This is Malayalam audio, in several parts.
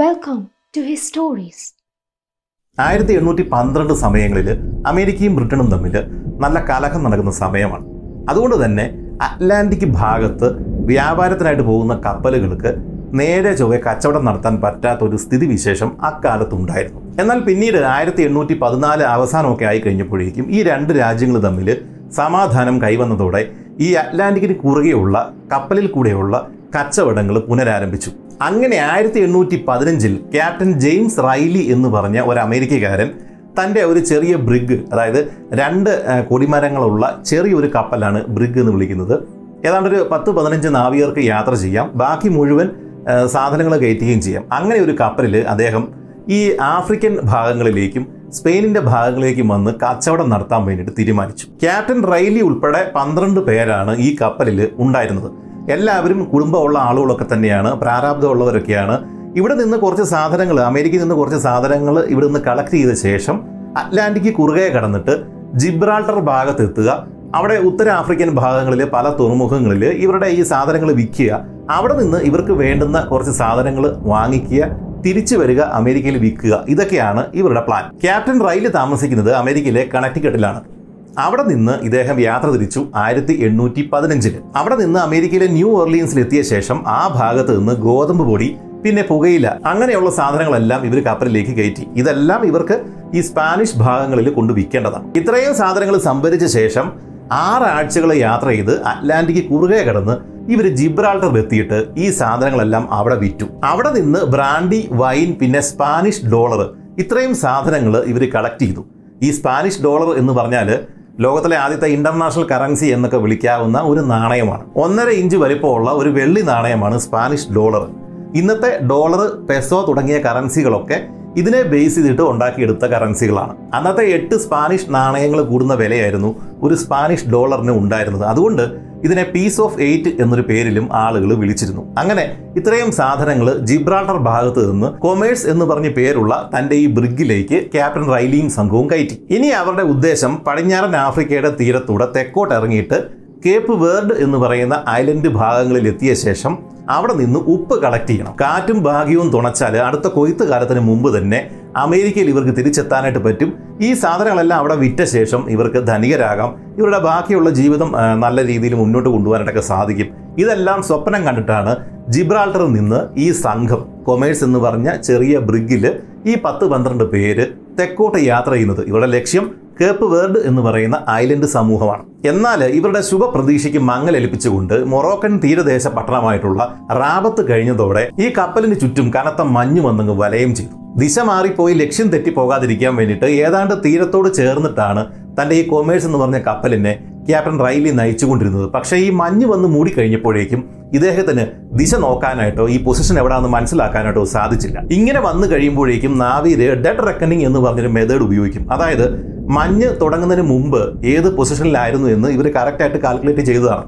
Welcome ടു ഹിസ് സ്റ്റോറീസ് ആയിരത്തി എണ്ണൂറ്റി പന്ത്രണ്ട് സമയങ്ങളിൽ അമേരിക്കയും ബ്രിട്ടനും തമ്മിൽ നല്ല കലഹം നടക്കുന്ന സമയമാണ്. അതുകൊണ്ട് തന്നെ അറ്റ്ലാന്റിക് ഭാഗത്ത് വ്യാപാരത്തിനായിട്ട് പോകുന്ന കപ്പലുകൾക്ക് നേരെ ചൊവ്വെ കച്ചവടം നടത്താൻ പറ്റാത്ത ഒരു സ്ഥിതിവിശേഷം അക്കാലത്തുണ്ടായിരുന്നു. എന്നാൽ പിന്നീട് ആയിരത്തി എണ്ണൂറ്റി പതിനാല് അവസാനമൊക്കെ ആയി കഴിഞ്ഞപ്പോഴേക്കും ഈ രണ്ട് രാജ്യങ്ങൾ തമ്മിൽ സമാധാനം കൈവന്നതോടെ ഈ അറ്റ്ലാന്റിക്കിന് കുറുകെയുള്ള കപ്പലിൽ കൂടെയുള്ള കച്ചവടങ്ങൾ പുനരാരംഭിച്ചു. അങ്ങനെ ആയിരത്തി എണ്ണൂറ്റി പതിനഞ്ചിൽ ക്യാപ്റ്റൻ ജെയിംസ് റൈലി എന്ന് പറഞ്ഞ ഒരു അമേരിക്കക്കാരൻ തന്റെ ഒരു ചെറിയ ബ്രിഗ് അതായത് രണ്ട് കൊടിമരങ്ങളുള്ള ചെറിയൊരു കപ്പലാണ് ബ്രിഗ് എന്ന് വിളിക്കുന്നത്. ഏതാണ്ട് ഒരു പത്ത് പതിനഞ്ച് നാവികർക്ക് യാത്ര ചെയ്യാം. ബാക്കി മുഴുവൻ സാധനങ്ങൾ കയറ്റുകയും ചെയ്യാം. അങ്ങനെ ഒരു കപ്പലിൽ അദ്ദേഹം ഈ ആഫ്രിക്കൻ ഭാഗങ്ങളിലേക്കും സ്പെയിനിന്റെ ഭാഗങ്ങളിലേക്കും വന്ന് കച്ചവടം നടത്താൻ വേണ്ടിയിട്ട് തീരുമാനിച്ചു. ക്യാപ്റ്റൻ റൈലി ഉൾപ്പെടെ പന്ത്രണ്ട് പേരാണ് ഈ കപ്പലിൽ ഉണ്ടായിരുന്നത്. എല്ലാവരും കുടുംബമുള്ള ആളുകളൊക്കെ തന്നെയാണ് പ്രാരാബ്ധമുള്ളവരൊക്കെയാണ് ഇവിടെ നിന്ന് കുറച്ച് സാധനങ്ങൾ അമേരിക്കയിൽ നിന്ന് കുറച്ച് സാധനങ്ങൾ ഇവിടെ നിന്ന് കളക്ട് ചെയ്ത ശേഷം അറ്റ്ലാന്റിക് കുറുകെ കടന്നിട്ട് ജിബ്രാൾട്ടർ ഭാഗത്തെത്തുക. അവിടെ ഉത്തരാഫ്രിക്കൻ ഭാഗങ്ങളിൽ പല തുറമുഖങ്ങളിൽ ഇവരുടെ ഈ സാധനങ്ങൾ വിൽക്കുക. അവിടെ നിന്ന് ഇവർക്ക് വേണ്ടുന്ന കുറച്ച് സാധനങ്ങൾ വാങ്ങിക്കുക തിരിച്ചു വരിക അമേരിക്കയിൽ വിൽക്കുക. ഇതൊക്കെയാണ് ഇവരുടെ പ്ലാൻ ക്യാപ്റ്റൻ റൈൽ താമസിക്കുന്നത് അമേരിക്കയിലെ കണക്ടിക്കട്ടിലാണ് അവിടെ നിന്ന് ഇദ്ദേഹം യാത്ര തിരിച്ചു ആയിരത്തി എണ്ണൂറ്റി പതിനഞ്ചിൽ അവിടെ നിന്ന് അമേരിക്കയിലെ ന്യൂ ഓർലിയൻസിൽ എത്തിയ ശേഷം ആ ഭാഗത്ത് നിന്ന് ഗോതമ്പ് പൊടി പിന്നെ പുകയില അങ്ങനെയുള്ള സാധനങ്ങളെല്ലാം ഇവർ കപ്പലിലേക്ക് കയറ്റി. ഇതെല്ലാം ഇവർക്ക് ഈ സ്പാനിഷ് ഭാഗങ്ങളിൽ കൊണ്ടു വിൽക്കേണ്ടതാണ്. ഇത്രയും സാധനങ്ങൾ സംഭരിച്ച ശേഷം ആറാഴ്ചകൾ യാത്ര ചെയ്ത് അറ്റ്ലാന്റിക് കുറുകെ കടന്ന് ഇവർ ജിബ്രാൾട്ടർ എത്തിയിട്ട് ഈ സാധനങ്ങളെല്ലാം അവിടെ വിറ്റു. അവിടെ നിന്ന് ബ്രാൻഡി വൈൻ പിന്നെ സ്പാനിഷ് ഡോളർ ഇത്രയും സാധനങ്ങൾ ഇവർ കളക്ട് ചെയ്തു. ഈ സ്പാനിഷ് ഡോളർ എന്ന് പറഞ്ഞാൽ ലോകത്തിലെ ആദ്യത്തെ ഇന്റർനാഷണൽ കറൻസി എന്നൊക്കെ വിളിക്കാവുന്ന ഒരു നാണയമാണ്. ഒന്നര ഇഞ്ച് വലിപ്പമുള്ള ഒരു വെള്ളി നാണയമാണ് സ്പാനിഷ് ഡോളർ ഇന്നത്തെ ഡോളർ പെസോ തുടങ്ങിയ കറൻസികളൊക്കെ ഇതിനെ ബേസ് ചെയ്തിട്ട് ഉണ്ടാക്കിയെടുത്ത കറൻസികളാണ് അന്നത്തെ എട്ട് സ്പാനിഷ് നാണയങ്ങൾ കൂടുന്ന വിലയായിരുന്നു ഒരു സ്പാനിഷ് ഡോളറിന് ഉണ്ടായിരുന്നത്. അതുകൊണ്ട് ഇതിനെ പീസ് ഓഫ് എയ്റ്റ് എന്നൊരു പേരിലും ആളുകൾ വിളിച്ചിരുന്നു. അങ്ങനെ ഇത്രയും സാധനങ്ങൾ ജിബ്രാൾട്ടർ ഭാഗത്ത് നിന്ന് കൊമേഴ്സ് എന്ന് പറഞ്ഞ പേരുള്ള തന്റെ ഈ ബ്രിഗിലേക്ക് ക്യാപ്റ്റൻ റൈലിയും സംഘവും കയറ്റി. ഇനി അവരുടെ ഉദ്ദേശം പടിഞ്ഞാറൻ ആഫ്രിക്കയുടെ തീരത്തൂടെ തെക്കോട്ട് ഇറങ്ങിയിട്ട് കേപ്പ് വേർഡ് എന്ന് പറയുന്ന ഐലൻഡ് ഭാഗങ്ങളിൽ എത്തിയ ശേഷം അവിടെ നിന്ന് ഉപ്പ് കളക്ട് ചെയ്യണം. കാറ്റും ഭാഗ്യവും തുണച്ചാൽ അടുത്ത കൊയ്ത്ത് കാലത്തിന് മുമ്പ് തന്നെ അമേരിക്കയിൽ ഇവർക്ക് തിരിച്ചെത്താനായിട്ട് പറ്റും. ഈ സാധനങ്ങളെല്ലാം അവിടെ വിറ്റ ശേഷം ഇവർക്ക് ധനികരാകാം. ഇവരുടെ ബാക്കിയുള്ള ജീവിതം നല്ല രീതിയിൽ മുന്നോട്ട് കൊണ്ടുപോകാനായിട്ടൊക്കെ സാധിക്കും. ഇതെല്ലാം സ്വപ്നം കണ്ടിട്ടാണ് ജിബ്രാൾട്ടറിൽ നിന്ന് ഈ സംഘം കൊമേഴ്സ് എന്ന് പറഞ്ഞ ചെറിയ ബ്രിഗിൽ ഈ പത്ത് പന്ത്രണ്ട് പേര് തെക്കോട്ട് യാത്ര ചെയ്യുന്നത്. ഇവരുടെ ലക്ഷ്യം കേപ്പ് വേർഡ് എന്ന് പറയുന്ന ഐലൻഡ് സമൂഹമാണ്. എന്നാൽ ഇവരുടെ ശുഭപ്രതീക്ഷയ്ക്ക് മങ്ങലേൽപ്പിച്ചുകൊണ്ട് മൊറോക്കൻ തീരദേശ പട്ടണമായിട്ടുള്ള റാബത്ത് കഴിഞ്ഞതോടെ ഈ കപ്പലിന് ചുറ്റും കനത്ത മഞ്ഞു വന്നങ്ങ് വലയം ചെയ്തു. ദിശ മാറിപ്പോയി ലക്ഷ്യം തെറ്റി പോകാതിരിക്കാൻ വേണ്ടിയിട്ട് ഏതാണ്ട് തീരത്തോട് ചേർന്നിട്ടാണ് തന്റെ ഈ കൊമേഴ്സ് എന്ന് പറഞ്ഞ കപ്പലിനെ ക്യാപ്റ്റൻ റൈലി നയിച്ചുകൊണ്ടിരുന്നത്. പക്ഷേ ഈ മഞ്ഞ് വന്ന് മൂടിക്കഴിഞ്ഞപ്പോഴേക്കും ഇദ്ദേഹത്തിന് ദിശ നോക്കാനായിട്ടോ ഈ പൊസിഷൻ എവിടെയാണെന്ന് മനസ്സിലാക്കാനായിട്ടോ സാധിച്ചില്ല. ഇങ്ങനെ വന്നു കഴിയുമ്പോഴേക്കും നാവിയിലെ ഡെഡ് റെക്കണിംഗ് എന്ന് പറഞ്ഞൊരു മെത്തേഡ് ഉപയോഗിക്കും. അതായത് മഞ്ഞ് തുടങ്ങുന്നതിന് മുമ്പ് ഏത് പൊസിഷനിലായിരുന്നു എന്ന് ഇവർ കറക്റ്റായിട്ട് കാൽക്കുലേറ്റ് ചെയ്തതാണ്.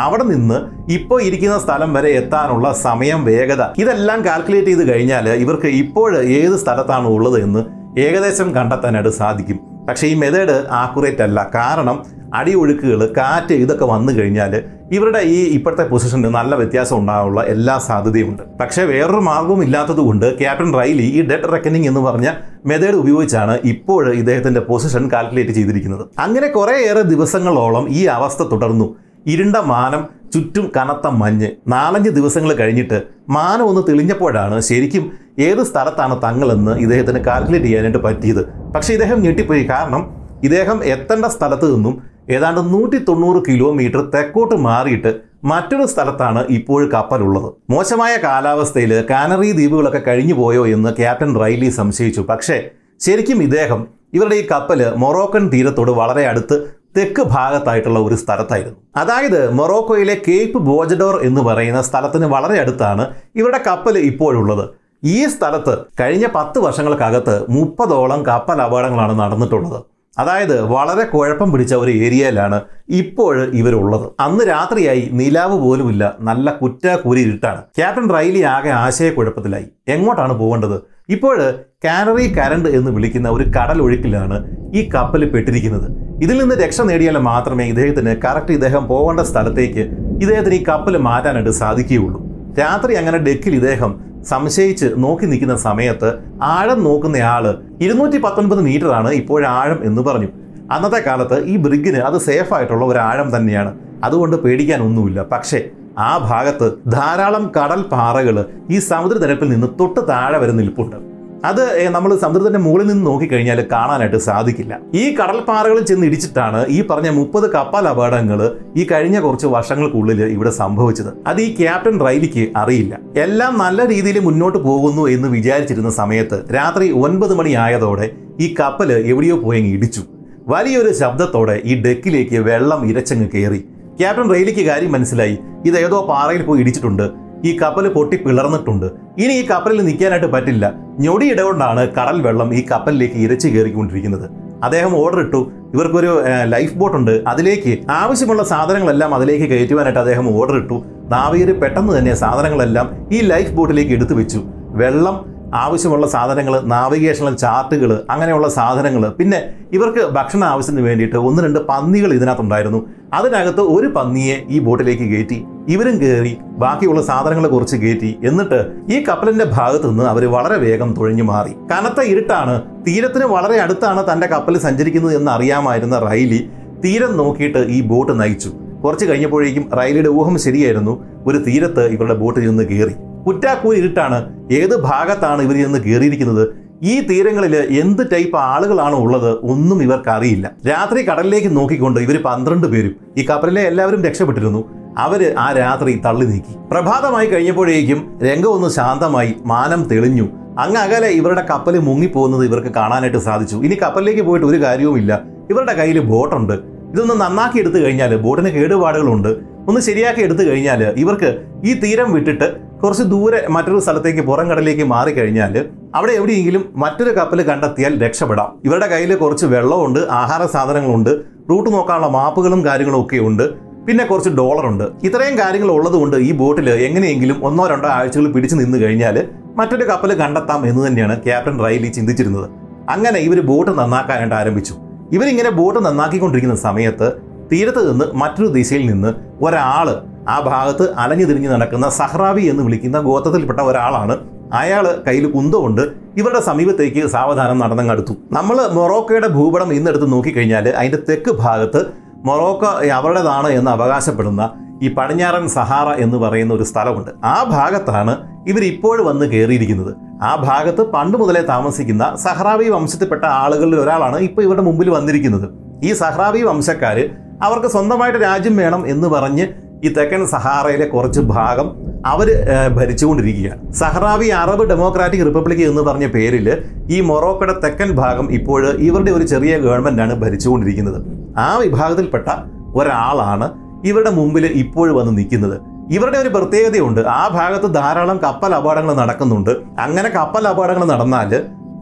അവിടെ നിന്ന് ഇപ്പോൾ ഇരിക്കുന്ന സ്ഥലം വരെ എത്താനുള്ള സമയം വേഗത ഇതെല്ലാം കാൽക്കുലേറ്റ് ചെയ്ത് കഴിഞ്ഞാൽ ഇവർക്ക് ഇപ്പോൾ ഏത് സ്ഥലത്താണ് ഉള്ളത് എന്ന് ഏകദേശം കണ്ടെത്താനായിട്ട് സാധിക്കും. പക്ഷേ ഈ മെത്തേഡ് ആക്കുറേറ്റ് അല്ല. കാരണം അടിയൊഴുക്കുകൾ കാറ്റ് ഇതൊക്കെ വന്നു കഴിഞ്ഞാൽ ഇവരുടെ ഈ ഇപ്പോഴത്തെ പൊസിഷനിൽ നല്ല വ്യത്യാസം ഉണ്ടാകാനുള്ള എല്ലാ സാധ്യതയുമുണ്ട്. പക്ഷേ വേറൊരു മാർഗവും ഇല്ലാത്തത് കൊണ്ട് ക്യാപ്റ്റൻ റൈലി ഈ ഡെഡ് റെക്കനിങ് എന്ന് പറഞ്ഞ മെത്തേഡ് ഉപയോഗിച്ചാണ് ഇപ്പോൾ ഇദ്ദേഹത്തിന്റെ പൊസിഷൻ കാൽക്കുലേറ്റ് ചെയ്തിരിക്കുന്നത്. അങ്ങനെ കുറേയേറെ ദിവസങ്ങളോളം ഈ അവസ്ഥ തുടർന്നു. ഇരുണ്ട മാനം ചുറ്റും കനത്ത മഞ്ഞ്. നാലഞ്ച് ദിവസങ്ങൾ കഴിഞ്ഞിട്ട് മാനം ഒന്ന് തെളിഞ്ഞപ്പോഴാണ് ശരിക്കും ഏത് സ്ഥലത്താണ് തങ്ങളെന്ന് ഇദ്ദേഹത്തിന് കാൽക്കുലേറ്റ് ചെയ്യാനായിട്ട് പറ്റിയത്. പക്ഷേ ഇദ്ദേഹം ഞെട്ടിപ്പോയി. കാരണം ഇദ്ദേഹം എത്തേണ്ട സ്ഥലത്ത് നിന്നും ഏതാണ്ട് നൂറ്റി തൊണ്ണൂറ് കിലോമീറ്റർ തെക്കോട്ട് മാറിയിട്ട് മറ്റൊരു സ്ഥലത്താണ് ഇപ്പോൾ കപ്പലുള്ളത്. മോശമായ കാലാവസ്ഥയിൽ കാനറി ദ്വീപുകളൊക്കെ കഴിഞ്ഞു പോയോ എന്ന് ക്യാപ്റ്റൻ റൈലി സംശയിച്ചു. പക്ഷേ ശരിക്കും ഇദ്ദേഹം ഇവരുടെ ഈ കപ്പൽ മൊറോക്കൻ തീരത്തോട് വളരെ അടുത്ത് തെക്ക് ഭാഗത്തായിട്ടുള്ള ഒരു സ്ഥലത്തായിരുന്നു. അതായത് മൊറോക്കോയിലെ കേപ്പ് ബോജഡോർ എന്ന് പറയുന്ന സ്ഥലത്തിന് വളരെ അടുത്താണ് ഇവരുടെ കപ്പൽ ഇപ്പോഴുള്ളത്. ഈ സ്ഥലത്ത് കഴിഞ്ഞ പത്ത് വർഷങ്ങൾക്കകത്ത് മുപ്പതോളം കപ്പൽ അപകടങ്ങളാണ് നടന്നിട്ടുള്ളത്. അതായത് വളരെ കുഴപ്പം പിടിച്ച ഒരു ഏരിയയിലാണ് ഇപ്പോൾ ഇവരുള്ളത്. അന്ന് രാത്രിയായി നിലാവ് പോലുമില്ല നല്ല കുറ്റാക്കൂരി ഇരുട്ടാണ് ക്യാപ്റ്റൻ റൈലി ആകെ ആശയക്കുഴപ്പത്തിലായി. എങ്ങോട്ടാണ് പോകേണ്ടത്? ഇപ്പോൾ കാനറി കരണ്ട് എന്ന് വിളിക്കുന്ന ഒരു കടൽ ഒഴുക്കിലാണ് ഈ കപ്പൽ പെട്ടിരിക്കുന്നത്. ഇതിൽ നിന്ന് രക്ഷ നേടിയാൽ മാത്രമേ ഇദ്ദേഹത്തിന് കറക്റ്റ് ഇദ്ദേഹം പോകേണ്ട സ്ഥലത്തേക്ക് ഇദ്ദേഹത്തിന് ഈ കപ്പൽ മാറ്റാനായിട്ട് സാധിക്കുകയുള്ളൂ. രാത്രി അങ്ങനെ ഡെക്കിൽ ഇദ്ദേഹം സംശയിച്ച് നോക്കി നിൽക്കുന്ന സമയത്ത് ആഴം നോക്കുന്നയാൾ ഇരുന്നൂറ്റി പത്തൊൻപത് മീറ്റർ ആണ് ഇപ്പോഴാഴം എന്ന് പറഞ്ഞു. അന്നത്തെ കാലത്ത് ഈ ബ്രിഗിന് അത് സേഫ് ആയിട്ടുള്ള ഒരു ആഴം തന്നെയാണ്. അതുകൊണ്ട് പേടിക്കാനൊന്നുമില്ല പക്ഷേ ആ ഭാഗത്ത് ധാരാളം കടൽ പാറകൾ ഈ സമുദ്രനിരപ്പിൽ നിന്ന് തൊട്ട് താഴെ വരെ നിൽപ്പുണ്ട്. അത് നമ്മൾ സമുദ്രത്തിന്റെ മുകളിൽ നിന്ന് നോക്കിക്കഴിഞ്ഞാൽ കാണാനായിട്ട് സാധിക്കില്ല. ഈ കടൽപ്പാറകളിൽ ചെന്ന് ഇടിച്ചിട്ടാണ് ഈ പറഞ്ഞ മുപ്പത് കപ്പൽ അപകടങ്ങൾ ഈ കഴിഞ്ഞ കുറച്ച് വർഷങ്ങൾക്കുള്ളിൽ ഇവിടെ സംഭവിച്ചത്. അത് ഈ ക്യാപ്റ്റൻ റൈലിക്ക് അറിയില്ല. എല്ലാം നല്ല രീതിയിൽ മുന്നോട്ട് പോകുന്നു എന്ന് വിചാരിച്ചിരുന്ന സമയത്ത് രാത്രി ഒൻപത് മണിയായതോടെ ഈ കപ്പൽ എവിടെയോ പോയെങ്കിൽ ഇടിച്ചു. വലിയൊരു ശബ്ദത്തോടെ ഈ ഡെക്കിലേക്ക് വെള്ളം ഇരച്ചങ്ങ് കയറി ക്യാപ്റ്റൻ റെയിലിക്ക് കാര്യം മനസ്സിലായി. ഇത് ഏതോ പാറയിൽ പോയി ഇടിച്ചിട്ടുണ്ട്. ഈ കപ്പൽ പൊട്ടി പിളർന്നിട്ടുണ്ട്. ഇനി ഈ കപ്പലിൽ നിൽക്കാനായിട്ട് പറ്റില്ല. ഞൊടിയിടകൊണ്ടാണ് കടൽ വെള്ളം ഈ കപ്പലിലേക്ക് ഇരച്ചു കയറിക്കൊണ്ടിരിക്കുന്നത്. അദ്ദേഹം ഓർഡർ ഇട്ടു. ഇവർക്കൊരു ലൈഫ് ബോട്ട് ഉണ്ട്. അതിലേക്ക് ആവശ്യമുള്ള സാധനങ്ങളെല്ലാം അതിലേക്ക് കയറ്റുവാനായിട്ട് അദ്ദേഹം ഓർഡർ ഇട്ടു. നാവികർ പെട്ടെന്ന് തന്നെ സാധനങ്ങളെല്ലാം ഈ ലൈഫ് ബോട്ടിലേക്ക് എടുത്തു വെച്ചു. വെള്ളം ആവശ്യമുള്ള സാധനങ്ങൾ നാവിഗേഷണൽ ചാർട്ടുകൾ അങ്ങനെയുള്ള സാധനങ്ങൾ പിന്നെ ഇവർക്ക് ഭക്ഷണ ആവശ്യത്തിന് വേണ്ടിയിട്ട് ഒന്ന് രണ്ട് പന്നികൾ ഇതിനകത്തുണ്ടായിരുന്നു. അതിനകത്ത് ഒരു പന്നിയെ ഈ ബോട്ടിലേക്ക് കയറ്റി ഇവരും കയറി ബാക്കിയുള്ള സാധനങ്ങളെ കുറിച്ച് കയറ്റി എന്നിട്ട് ഈ കപ്പലിന്റെ ഭാഗത്തു നിന്ന് അവർ വളരെ വേഗം തുഴഞ്ഞു മാറി. കനത്ത ഇരുട്ടാണ്. തീരത്തിന് വളരെ അടുത്താണ് തന്റെ കപ്പൽ സഞ്ചരിക്കുന്നത് എന്ന് അറിയാമായിരുന്ന റൈലി തീരം നോക്കിയിട്ട് ഈ ബോട്ട് നയിച്ചു. കുറച്ച് കഴിഞ്ഞപ്പോഴേക്കും റൈലിയുടെ ഊഹം ശരിയായിരുന്നു. ഒരു തീരത്ത് ഇവരുടെ ബോട്ട് ചെന്ന് കയറി. കുറ്റാക്കൂരി ഇരുട്ടാണ് ഏത് ഭാഗത്താണ് ഇവർ ഇന്ന് കയറിയിരിക്കുന്നത്? ഈ തീരങ്ങളിൽ എന്ത് ടൈപ്പ് ആളുകളാണ് ഉള്ളത് ഒന്നും ഇവർക്കറിയില്ല രാത്രി കടലിലേക്ക് നോക്കിക്കൊണ്ട് ഇവർ പന്ത്രണ്ട് പേരും ഈ കപ്പലിലെ എല്ലാവരും രക്ഷപ്പെട്ടിരുന്നു. അവർ ആ രാത്രി തള്ളി നീക്കി. പ്രഭാതമായി കഴിഞ്ഞപ്പോഴേക്കും രംഗം ഒന്ന് ശാന്തമായി മാനം തെളിഞ്ഞു. അങ്ങ് അകലെ ഇവരുടെ കപ്പൽ മുങ്ങിപ്പോകുന്നത് ഇവർക്ക് കാണാനായിട്ട് സാധിച്ചു. ഇനി കപ്പലിലേക്ക് പോയിട്ട് ഒരു കാര്യവുമില്ല ഇവരുടെ കയ്യിൽ ബോട്ടുണ്ട്. ഇതൊന്ന് നന്നാക്കി എടുത്തു കഴിഞ്ഞാൽ ബോട്ടിന് കേടുപാടുകളുണ്ട്. ഒന്ന് ശരിയാക്കി എടുത്തു കഴിഞ്ഞാൽ ഇവർക്ക് ഈ തീരം വിട്ടിട്ട് കുറച്ച് ദൂരെ മറ്റൊരു സ്ഥലത്തേക്ക് പുറം കടലിലേക്ക് മാറിക്കഴിഞ്ഞാൽ അവിടെ എവിടെയെങ്കിലും മറ്റൊരു കപ്പൽ കണ്ടെത്തിയാൽ രക്ഷപ്പെടാം. ഇവരുടെ കയ്യിൽ കുറച്ച് വെള്ളമുണ്ട് ആഹാര സാധനങ്ങളുണ്ട് റൂട്ട് നോക്കാനുള്ള മാപ്പുകളും കാര്യങ്ങളും ഒക്കെ ഉണ്ട് പിന്നെ കുറച്ച് ഡോളറുണ്ട്. ഇത്രയും കാര്യങ്ങൾ ഉള്ളതുകൊണ്ട് ഈ ബോട്ടിൽ എങ്ങനെയെങ്കിലും ഒന്നോ രണ്ടോ ആഴ്ചകൾ പിടിച്ചു നിന്ന് കഴിഞ്ഞാൽ മറ്റൊരു കപ്പൽ കണ്ടെത്താം എന്ന് തന്നെയാണ് ക്യാപ്റ്റൻ റൈലി ചിന്തിച്ചിരുന്നത്. അങ്ങനെ ഇവർ ബോട്ട് നന്നാക്കാനായിട്ട് ആരംഭിച്ചു. ഇവരിങ്ങനെ ബോട്ട് നന്നാക്കിക്കൊണ്ടിരിക്കുന്ന സമയത്ത് തീരത്ത് നിന്ന് മറ്റൊരു ദിശയിൽ നിന്ന് ഒരാൾ ആ ഭാഗത്ത് അലഞ്ഞു തിരിഞ്ഞു നടക്കുന്ന സഹ്റാവി എന്ന് വിളിക്കുന്ന ഗോത്രത്തിൽപ്പെട്ട ഒരാളാണ്. അയാൾ കയ്യിൽ കുന്തമുണ്ട്. ഇവരുടെ സമീപത്തേക്ക് സാവധാനം നടന്നങ്ങടുത്തു നമ്മൾ മൊറോക്കോയുടെ ഭൂപടം ഇന്നെടുത്ത് നോക്കിക്കഴിഞ്ഞാൽ അതിന്റെ തെക്ക് ഭാഗത്ത് മൊറോക്ക അവരുടേതാണ് എന്ന് അവകാശപ്പെടുന്ന ഈ പടിഞ്ഞാറൻ സഹാറ എന്ന് പറയുന്ന ഒരു സ്ഥലമുണ്ട്. ആ ഭാഗത്താണ് ഇവർ ഇപ്പോൾ വന്ന് കയറിയിരിക്കുന്നത്. ആ ഭാഗത്ത് പണ്ട് മുതലേ താമസിക്കുന്ന സഹ്റാവി വംശത്തിൽപ്പെട്ട ആളുകളിൽ ഒരാളാണ് ഇപ്പോൾ ഇവരുടെ മുമ്പിൽ വന്നിരിക്കുന്നത്. ഈ സഹ്റാവി വംശക്കാർ അവർക്ക് സ്വന്തമായിട്ട് രാജ്യം വേണം എന്ന് പറഞ്ഞ് ഈ തെക്കൻ സഹാറയിലെ കുറച്ച് ഭാഗം അവർ ഭരിച്ചുകൊണ്ടിരിക്കുകയാണ്. സഹറാവി അറബ് ഡെമോക്രാറ്റിക് റിപ്പബ്ലിക് എന്ന് പറഞ്ഞ പേരിൽ ഈ മൊറോക്കോയുടെ തെക്കൻ ഭാഗം ഇപ്പോൾ ഇവരുടെ ഒരു ചെറിയ ഗവൺമെന്റാണ് ഭരിച്ചുകൊണ്ടിരിക്കുന്നത്. ആ വിഭാഗത്തിൽപ്പെട്ട ഒരാളാണ് ഇവരുടെ മുമ്പിൽ ഇപ്പോൾ വന്ന് നിൽക്കുന്നത്. ഇവരുടെ ഒരു പ്രത്യേകതയുണ്ട്. ആ ഭാഗത്ത് ധാരാളം കപ്പൽ അപകടങ്ങൾ നടക്കുന്നുണ്ട്. അങ്ങനെ കപ്പൽ അപകടങ്ങൾ നടന്നാൽ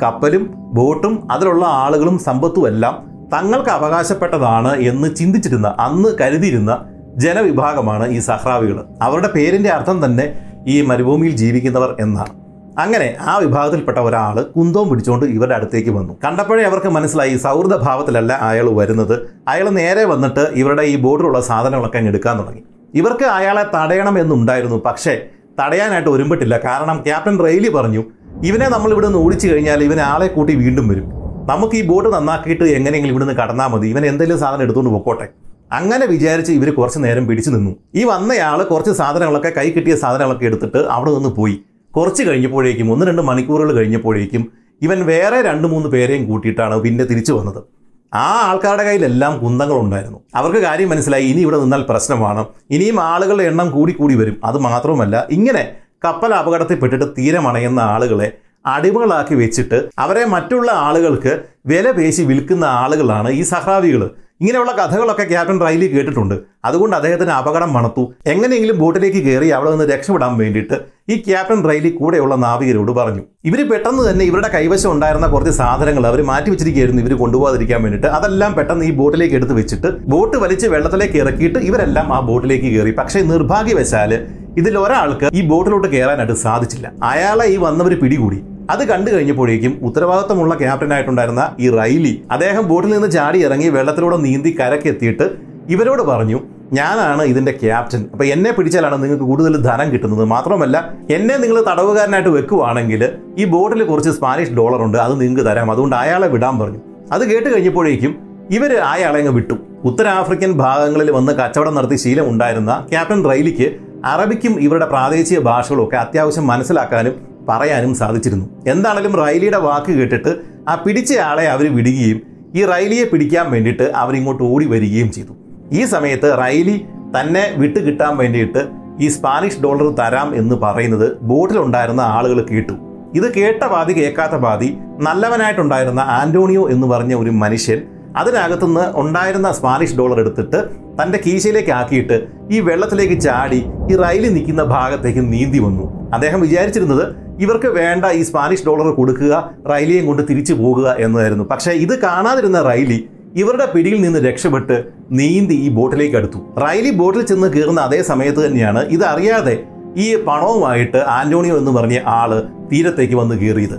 കപ്പലും ബോട്ടും അതിലുള്ള ആളുകളും സമ്പത്തും എല്ലാം തങ്ങൾക്ക് അവകാശപ്പെട്ടതാണ് എന്ന് ചിന്തിച്ചിരുന്ന അന്ന് കരുതിയിരുന്ന ജനവിഭാഗമാണ് ഈ സഹ്രാവികൾ അവരുടെ പേരിന്റെ അർത്ഥം തന്നെ ഈ മരുഭൂമിയിൽ ജീവിക്കുന്നവർ എന്നാണ്. അങ്ങനെ ആ വിഭാഗത്തിൽപ്പെട്ട ഒരാൾ കുന്തവും പിടിച്ചുകൊണ്ട് ഇവരുടെ അടുത്തേക്ക് വന്നു. കണ്ടപ്പോഴേ അവർക്ക് മനസ്സിലായി സൗഹൃദ ഭാവത്തിലല്ല അയാൾ വരുന്നത്. അയാൾ നേരെ വന്നിട്ട് ഇവരുടെ ഈ ബോർഡിലുള്ള സാധനങ്ങളൊക്കെ എടുക്കാൻ തുടങ്ങി. ഇവർക്ക് അയാളെ തടയണം എന്നുണ്ടായിരുന്നു പക്ഷേ തടയാനായിട്ട് ഒരുമ്പെട്ടില്ല. കാരണം ക്യാപ്റ്റൻ റെയിലി പറഞ്ഞു ഇവനെ നമ്മൾ ഇവിടെ നിന്ന് ഓടിച്ചു കഴിഞ്ഞാൽ ഇവനെ ആളെ കൂട്ടി വീണ്ടും വരും. നമുക്ക് ഈ ബോട്ട് നന്നാക്കിയിട്ട് എങ്ങനെയെങ്കിലും ഇവിടുന്ന് കടന്നാൽ മതി. ഇവൻ എന്തെങ്കിലും സാധനം എടുത്തുകൊണ്ട് പൊക്കോട്ടെ. അങ്ങനെ വിചാരിച്ച് ഇവർ കുറച്ച് നേരം പിടിച്ചു നിന്നു. ഈ വന്നയാൾ കുറച്ച് സാധനങ്ങളൊക്കെ കൈ കിട്ടിയ സാധനങ്ങളൊക്കെ എടുത്തിട്ട് അവിടെ നിന്ന് പോയി. കുറച്ച് കഴിഞ്ഞപ്പോഴേക്കും ഒന്ന് രണ്ട് മണിക്കൂറുകൾ കഴിഞ്ഞപ്പോഴേക്കും ഇവൻ വേറെ രണ്ട് മൂന്ന് പേരെയും കൂട്ടിയിട്ടാണ് പിന്നെ തിരിച്ചു വന്നത്. ആ ആൾക്കാരുടെ കയ്യിലെല്ലാം കുന്തങ്ങളുണ്ടായിരുന്നു. അവർക്ക് കാര്യം മനസ്സിലായി ഇനി ഇവിടെ നിന്നാൽ പ്രശ്നമാണ്. ഇനിയും ആളുകളുടെ എണ്ണം കൂടി കൂടി വരും. അത് മാത്രമല്ല ഇങ്ങനെ കപ്പൽ അപകടത്തിൽപ്പെട്ടിട്ട് തീരമണയുന്ന ആളുകളെ അടിമകളാക്കി വെച്ചിട്ട് അവരെ മറ്റുള്ള ആളുകൾക്ക് വില പേശി വിൽക്കുന്ന ആളുകളാണ് ഈ സഹ്രാവികൾ ഇങ്ങനെയുള്ള കഥകളൊക്കെ ക്യാപ്റ്റൻ റൈലി കേട്ടിട്ടുണ്ട്. അതുകൊണ്ട് അദ്ദേഹത്തിന് അപകടം മണത്തു. എങ്ങനെയെങ്കിലും ബോട്ടിലേക്ക് കയറി അവിടെ നിന്ന് രക്ഷപ്പെടാൻ വേണ്ടിയിട്ട് ഈ ക്യാപ്റ്റൻ റൈലി കൂടെയുള്ള നാവികരോട് പറഞ്ഞു. ഇവർ പെട്ടെന്ന് തന്നെ ഇവരുടെ കൈവശം ഉണ്ടായിരുന്ന കുറച്ച് സാധനങ്ങൾ അവർ മാറ്റി വെച്ചിരിക്കുകയായിരുന്നു ഇവർ കൊണ്ടുപോകാതിരിക്കാൻ വേണ്ടിയിട്ട്. അതെല്ലാം പെട്ടെന്ന് ഈ ബോട്ടിലേക്ക് എടുത്ത് വെച്ചിട്ട് ബോട്ട് വലിച്ച് വെള്ളത്തിലേക്ക് ഇറക്കിയിട്ട് ഇവരെല്ലാം ആ ബോട്ടിലേക്ക് കയറി. പക്ഷേ നിർഭാഗ്യവശാൽ ഇതിൽ ഒരാൾക്ക് ഈ ബോട്ടിലോട്ട് കയറാനായിട്ട് സാധിച്ചില്ല. അയാളെ ഈ വന്നവർ പിടികൂടി. അത് കണ്ടു കഴിഞ്ഞപ്പോഴേക്കും ഉത്തരവാദിത്തമുള്ള ക്യാപ്റ്റനായിട്ടുണ്ടായിരുന്ന ഈ റൈലി അദ്ദേഹം ബോട്ടിൽ നിന്ന് ചാടി ഇറങ്ങി വെള്ളത്തിലൂടെ നീന്തി കരക്കെത്തിയിട്ട് ഇവരോട് പറഞ്ഞു ഞാനാണ് ഇതിന്റെ ക്യാപ്റ്റൻ അപ്പൊ എന്നെ പിടിച്ചാലാണ് നിങ്ങൾക്ക് കൂടുതൽ ധനം കിട്ടുന്നത്. മാത്രമല്ല എന്നെ നിങ്ങൾ തടവുകാരനായിട്ട് വെക്കുവാണെങ്കിൽ ഈ ബോട്ടിൽ കുറച്ച് സ്പാനിഷ് ഡോളർ ഉണ്ട് അത് നിങ്ങൾക്ക് തരാം. അതുകൊണ്ട് അയാളെ വിടാൻ പറഞ്ഞു. അത് കേട്ട് കഴിഞ്ഞപ്പോഴേക്കും ഇവർ അയാളെ അങ്ങ് വിട്ടു. ഉത്തരാഫ്രിക്കൻ ഭാഗങ്ങളിൽ വന്ന് കച്ചവടം നടത്തി ശീലം ഉണ്ടായിരുന്ന ക്യാപ്റ്റൻ റൈലിക്ക് അറബിക്കും ഇവരുടെ പ്രാദേശിക ഭാഷകളും ഒക്കെ അത്യാവശ്യം മനസ്സിലാക്കാനും പറയാനും സാധിച്ചിരുന്നു. എന്താണെങ്കിലും റൈലിയുടെ വാക്ക് കേട്ടിട്ട് ആ പിടിച്ചയാളെ അവർ വിടുകയും ഈ റൈലിയെ പിടിക്കാൻ വേണ്ടിയിട്ട് അവരിങ്ങോട്ട് ഓടി വരികയും ചെയ്തു. ഈ സമയത്ത് റൈലി തന്നെ വിട്ട് കിട്ടാൻ വേണ്ടിയിട്ട് ഈ സ്പാനിഷ് ഡോളർ തരാം എന്ന് പറയുന്നത് ബോട്ടിലുണ്ടായിരുന്ന ആളുകൾ കേട്ടു. ഇത് കേട്ട പാതി കേൾക്കാത്ത പാതി നല്ലവനായിട്ടുണ്ടായിരുന്ന ആന്റോണിയോ എന്ന് പറഞ്ഞ ഒരു മനുഷ്യൻ അതിനകത്തുനിന്ന് ഉണ്ടായിരുന്ന സ്പാനിഷ് ഡോളർ എടുത്തിട്ട് തന്റെ കീശയിലേക്ക് ആക്കിയിട്ട് ഈ വെള്ളത്തിലേക്ക് ചാടി ഈ റൈലി നിൽക്കുന്ന ഭാഗത്തേക്ക് നീന്തി വന്നു. അദ്ദേഹം വിചാരിച്ചിരുന്നത് ഇവർക്ക് വേണ്ട ഈ സ്പാനിഷ് ഡോളർ കൊടുക്കുക റൈലിയെയും കൊണ്ട് തിരിച്ചു പോകുക എന്നതായിരുന്നു. പക്ഷേ ഇത് കാണാതിരുന്ന റൈലി ഇവരുടെ പിടിയിൽ നിന്ന് രക്ഷപ്പെട്ട് നീന്തി ഈ ബോട്ടിലേക്ക് അടുത്തു. റൈലി ബോട്ടിൽ ചെന്ന് കയറുന്ന അതേ സമയത്ത് തന്നെയാണ് ഇത് അറിയാതെ ഈ പണവുമായിട്ട് ആന്റോണിയോ എന്ന് പറഞ്ഞ ആൾ തീരത്തേക്ക് വന്ന് കയറിയത്.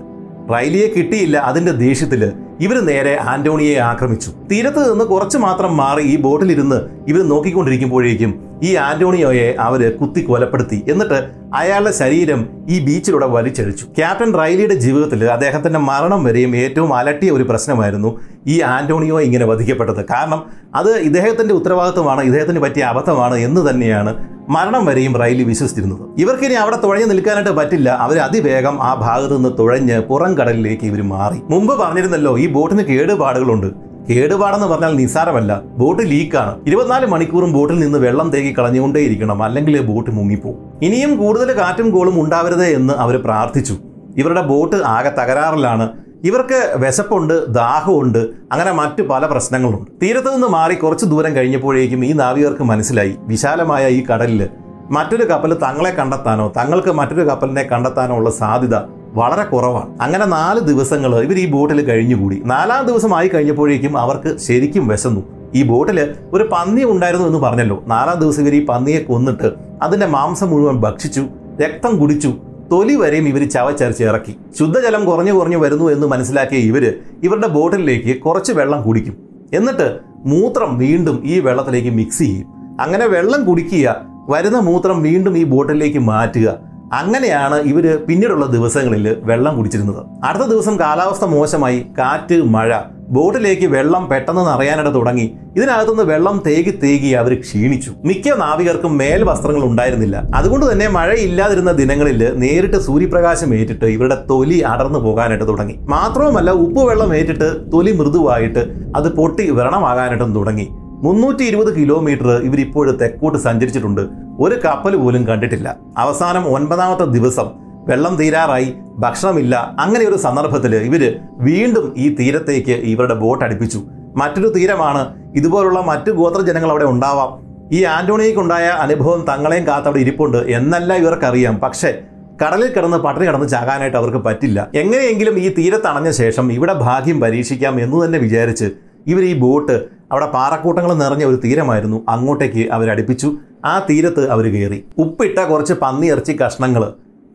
റൈലിയെ കിട്ടിയില്ല അതിന്റെ ദേഷ്യത്തിൽ. ഇവർ നേരെ ആന്റോണിയെ ആക്രമിച്ചു. തീരത്ത് നിന്ന് കുറച്ച് മാത്രം മാറി ഈ ബോട്ടിലിരുന്ന് ഇവർ നോക്കിക്കൊണ്ടിരിക്കുമ്പോഴേക്കും ഈ ആന്റോണിയോയെ അവർ കുത്തി കൊലപ്പെടുത്തി. എന്നിട്ട് അയാളുടെ ശരീരം ഈ ബീച്ചിലൂടെ വലിച്ചഴിച്ചു. ക്യാപ്റ്റൻ റൈലിയുടെ ജീവിതത്തിൽ അദ്ദേഹത്തിന്റെ മരണം വരെയും ഏറ്റവും അലട്ടിയ ഒരു പ്രശ്നമായിരുന്നു ഈ ആന്റോണിയോ ഇങ്ങനെ വധിക്കപ്പെട്ടത്. കാരണം അത് ഇദ്ദേഹത്തിന്റെ ഉത്തരവാദിത്വമാണ് ഇദ്ദേഹത്തിന് പറ്റിയ അബദ്ധമാണ് എന്ന് തന്നെയാണ് മരണം വരെയും റൈലി വിശ്വസിച്ചിരുന്നത്. ഇവർക്കിനി അവിടെ തുഴഞ്ഞു നിൽക്കാനായിട്ട് പറ്റില്ല. അവർ അതിവേഗം ആ ഭാഗത്ത് നിന്ന് തുഴഞ്ഞ് പുറം കടലിലേക്ക് ഇവർ മാറി. മുമ്പ് പറഞ്ഞിരുന്നല്ലോ ഈ ബോട്ടിന് കേടുപാടുകളുണ്ട്. കേടുപാടെന്ന് പറഞ്ഞാൽ നിസ്സാരമല്ല. ബോട്ട് ലീക്കാണ്. ഇരുപത്തിനാല് മണിക്കൂറും ബോട്ടിൽ നിന്ന് വെള്ളം തേക്കി കളഞ്ഞുകൊണ്ടേയിരിക്കണം. അല്ലെങ്കിൽ ബോട്ട് മുങ്ങിപ്പോവും. ഇനിയും കൂടുതൽ കാറ്റും കോളും ഉണ്ടാവരുത് എന്ന് അവർ പ്രാർത്ഥിച്ചു. ഇവരുടെ ബോട്ട് ആകെ തകരാറിലാണ്. ഇവർക്ക് വിശപ്പുണ്ട് ദാഹമുണ്ട്. അങ്ങനെ മറ്റു പല പ്രശ്നങ്ങളുണ്ട്. തീരത്ത് നിന്ന് മാറി കുറച്ച് ദൂരം കഴിഞ്ഞപ്പോഴേക്കും ഈ നാവികർക്ക് മനസ്സിലായി. വിശാലമായ ഈ കടലിൽ മറ്റൊരു കപ്പൽ തങ്ങളെ കണ്ടെത്താനോ തങ്ങൾക്ക് മറ്റൊരു കപ്പലിനെ കണ്ടെത്താനോ ഉള്ള സാധ്യത വളരെ കുറവാണ്. അങ്ങനെ നാല് ദിവസങ്ങൾ ഇവർ ഈ ബോട്ടിൽ കഴിഞ്ഞുകൂടി. നാലാം ദിവസമായി കഴിഞ്ഞപ്പോഴേക്കും അവർക്ക് ശരിക്കും വിശന്നു. ഈ ബോട്ടിൽ ഒരു പന്നി ഉണ്ടായിരുന്നു എന്ന് പറഞ്ഞല്ലോ. നാലാം ദിവസം ഇവർ ഈ പന്നിയെ കൊന്നിട്ട് അതിന്റെ മാംസം മുഴുവൻ ഭക്ഷിച്ചു രക്തം കുടിച്ചു തൊലി വരെയും ഇവർ ചവച്ചരച്ച് ഇറക്കി. ശുദ്ധജലം കുറഞ്ഞു കുറഞ്ഞു വരുന്നു എന്ന് മനസ്സിലാക്കിയ ഇവർ ഇവരുടെ ബോട്ടിലേക്ക് കുറച്ച് വെള്ളം കുടിക്കും. എന്നിട്ട് മൂത്രം വീണ്ടും ഈ വെള്ളത്തിലേക്ക് മിക്സ് ചെയ്യും. അങ്ങനെ വെള്ളം കുടിക്കുക വരുന്ന മൂത്രം വീണ്ടും ഈ ബോട്ടിലേക്ക് മാറ്റുക അങ്ങനെയാണ് ഇവർ പിന്നീടുള്ള ദിവസങ്ങളിൽ വെള്ളം കുടിച്ചിരുന്നത്. അടുത്ത ദിവസം കാലാവസ്ഥ മോശമായി കാറ്റ് മഴ ബോട്ടിലേക്ക് വെള്ളം പെട്ടെന്ന് നിറയാനിട തുടങ്ങി. ഇതിനകത്തുനിന്ന് വെള്ളം തേകി തേകി അവർ ക്ഷീണിച്ചു. മിക്ക നാവികർക്കും മേൽ വസ്ത്രങ്ങൾ ഉണ്ടായിരുന്നില്ല. അതുകൊണ്ട് തന്നെ മഴയില്ലാതിരുന്ന ദിനങ്ങളിൽ നേരിട്ട് സൂര്യപ്രകാശം ഏറ്റിട്ട് ഇവരുടെ തൊലി അടർന്നു പോകാനായിട്ട് തുടങ്ങി. മാത്രവുമല്ല ഉപ്പുവെള്ളം ഏറ്റിട്ട് തൊലി മൃദുവായിട്ട് അത് പൊട്ടി വ്രണമാകാനായിട്ടും തുടങ്ങി. മുന്നൂറ്റി ഇരുപത് കിലോമീറ്റർ ഇവരിപ്പോഴും തെക്കോട്ട് സഞ്ചരിച്ചിട്ടുണ്ട്. ഒരു കപ്പൽ പോലും കണ്ടിട്ടില്ല. അവസാനം ഒൻപതാമത്തെ ദിവസം വെള്ളം തീരാറായി ഭക്ഷണമില്ല. അങ്ങനെ ഒരു സന്ദർഭത്തിൽ ഇവർ വീണ്ടും ഈ തീരത്തേക്ക് ഇവരുടെ ബോട്ട് അടുപ്പിച്ചു. മറ്റൊരു തീരമാണ്. ഇതുപോലുള്ള മറ്റു ഗോത്രജനങ്ങൾ അവിടെ ഉണ്ടാവാം. ഈ ആന്റോണിയക്കുണ്ടായ അനുഭവം തങ്ങളെയും കാത്ത് അവിടെ ഇരിപ്പുണ്ട് എന്നല്ല ഇവർക്കറിയാം. പക്ഷേ കടലിൽ കിടന്ന് പട്ടിണി കിടന്ന് ചാകാനായിട്ട് അവർക്ക് പറ്റില്ല. എങ്ങനെയെങ്കിലും ഈ തീരത്തണഞ്ഞ ശേഷം ഇവിടെ ഭാഗ്യം പരീക്ഷിക്കാം എന്ന് തന്നെ വിചാരിച്ച് ഇവർ ഈ ബോട്ട് അവിടെ പാറക്കൂട്ടങ്ങൾ നിറഞ്ഞ ഒരു തീരമായിരുന്നു. അങ്ങോട്ടേക്ക് അവരടുപ്പിച്ചു ആ തീരത്ത് അവർ കയറി. ഉപ്പിട്ട കുറച്ച് പന്നിയിറച്ചി കഷ്ണങ്ങൾ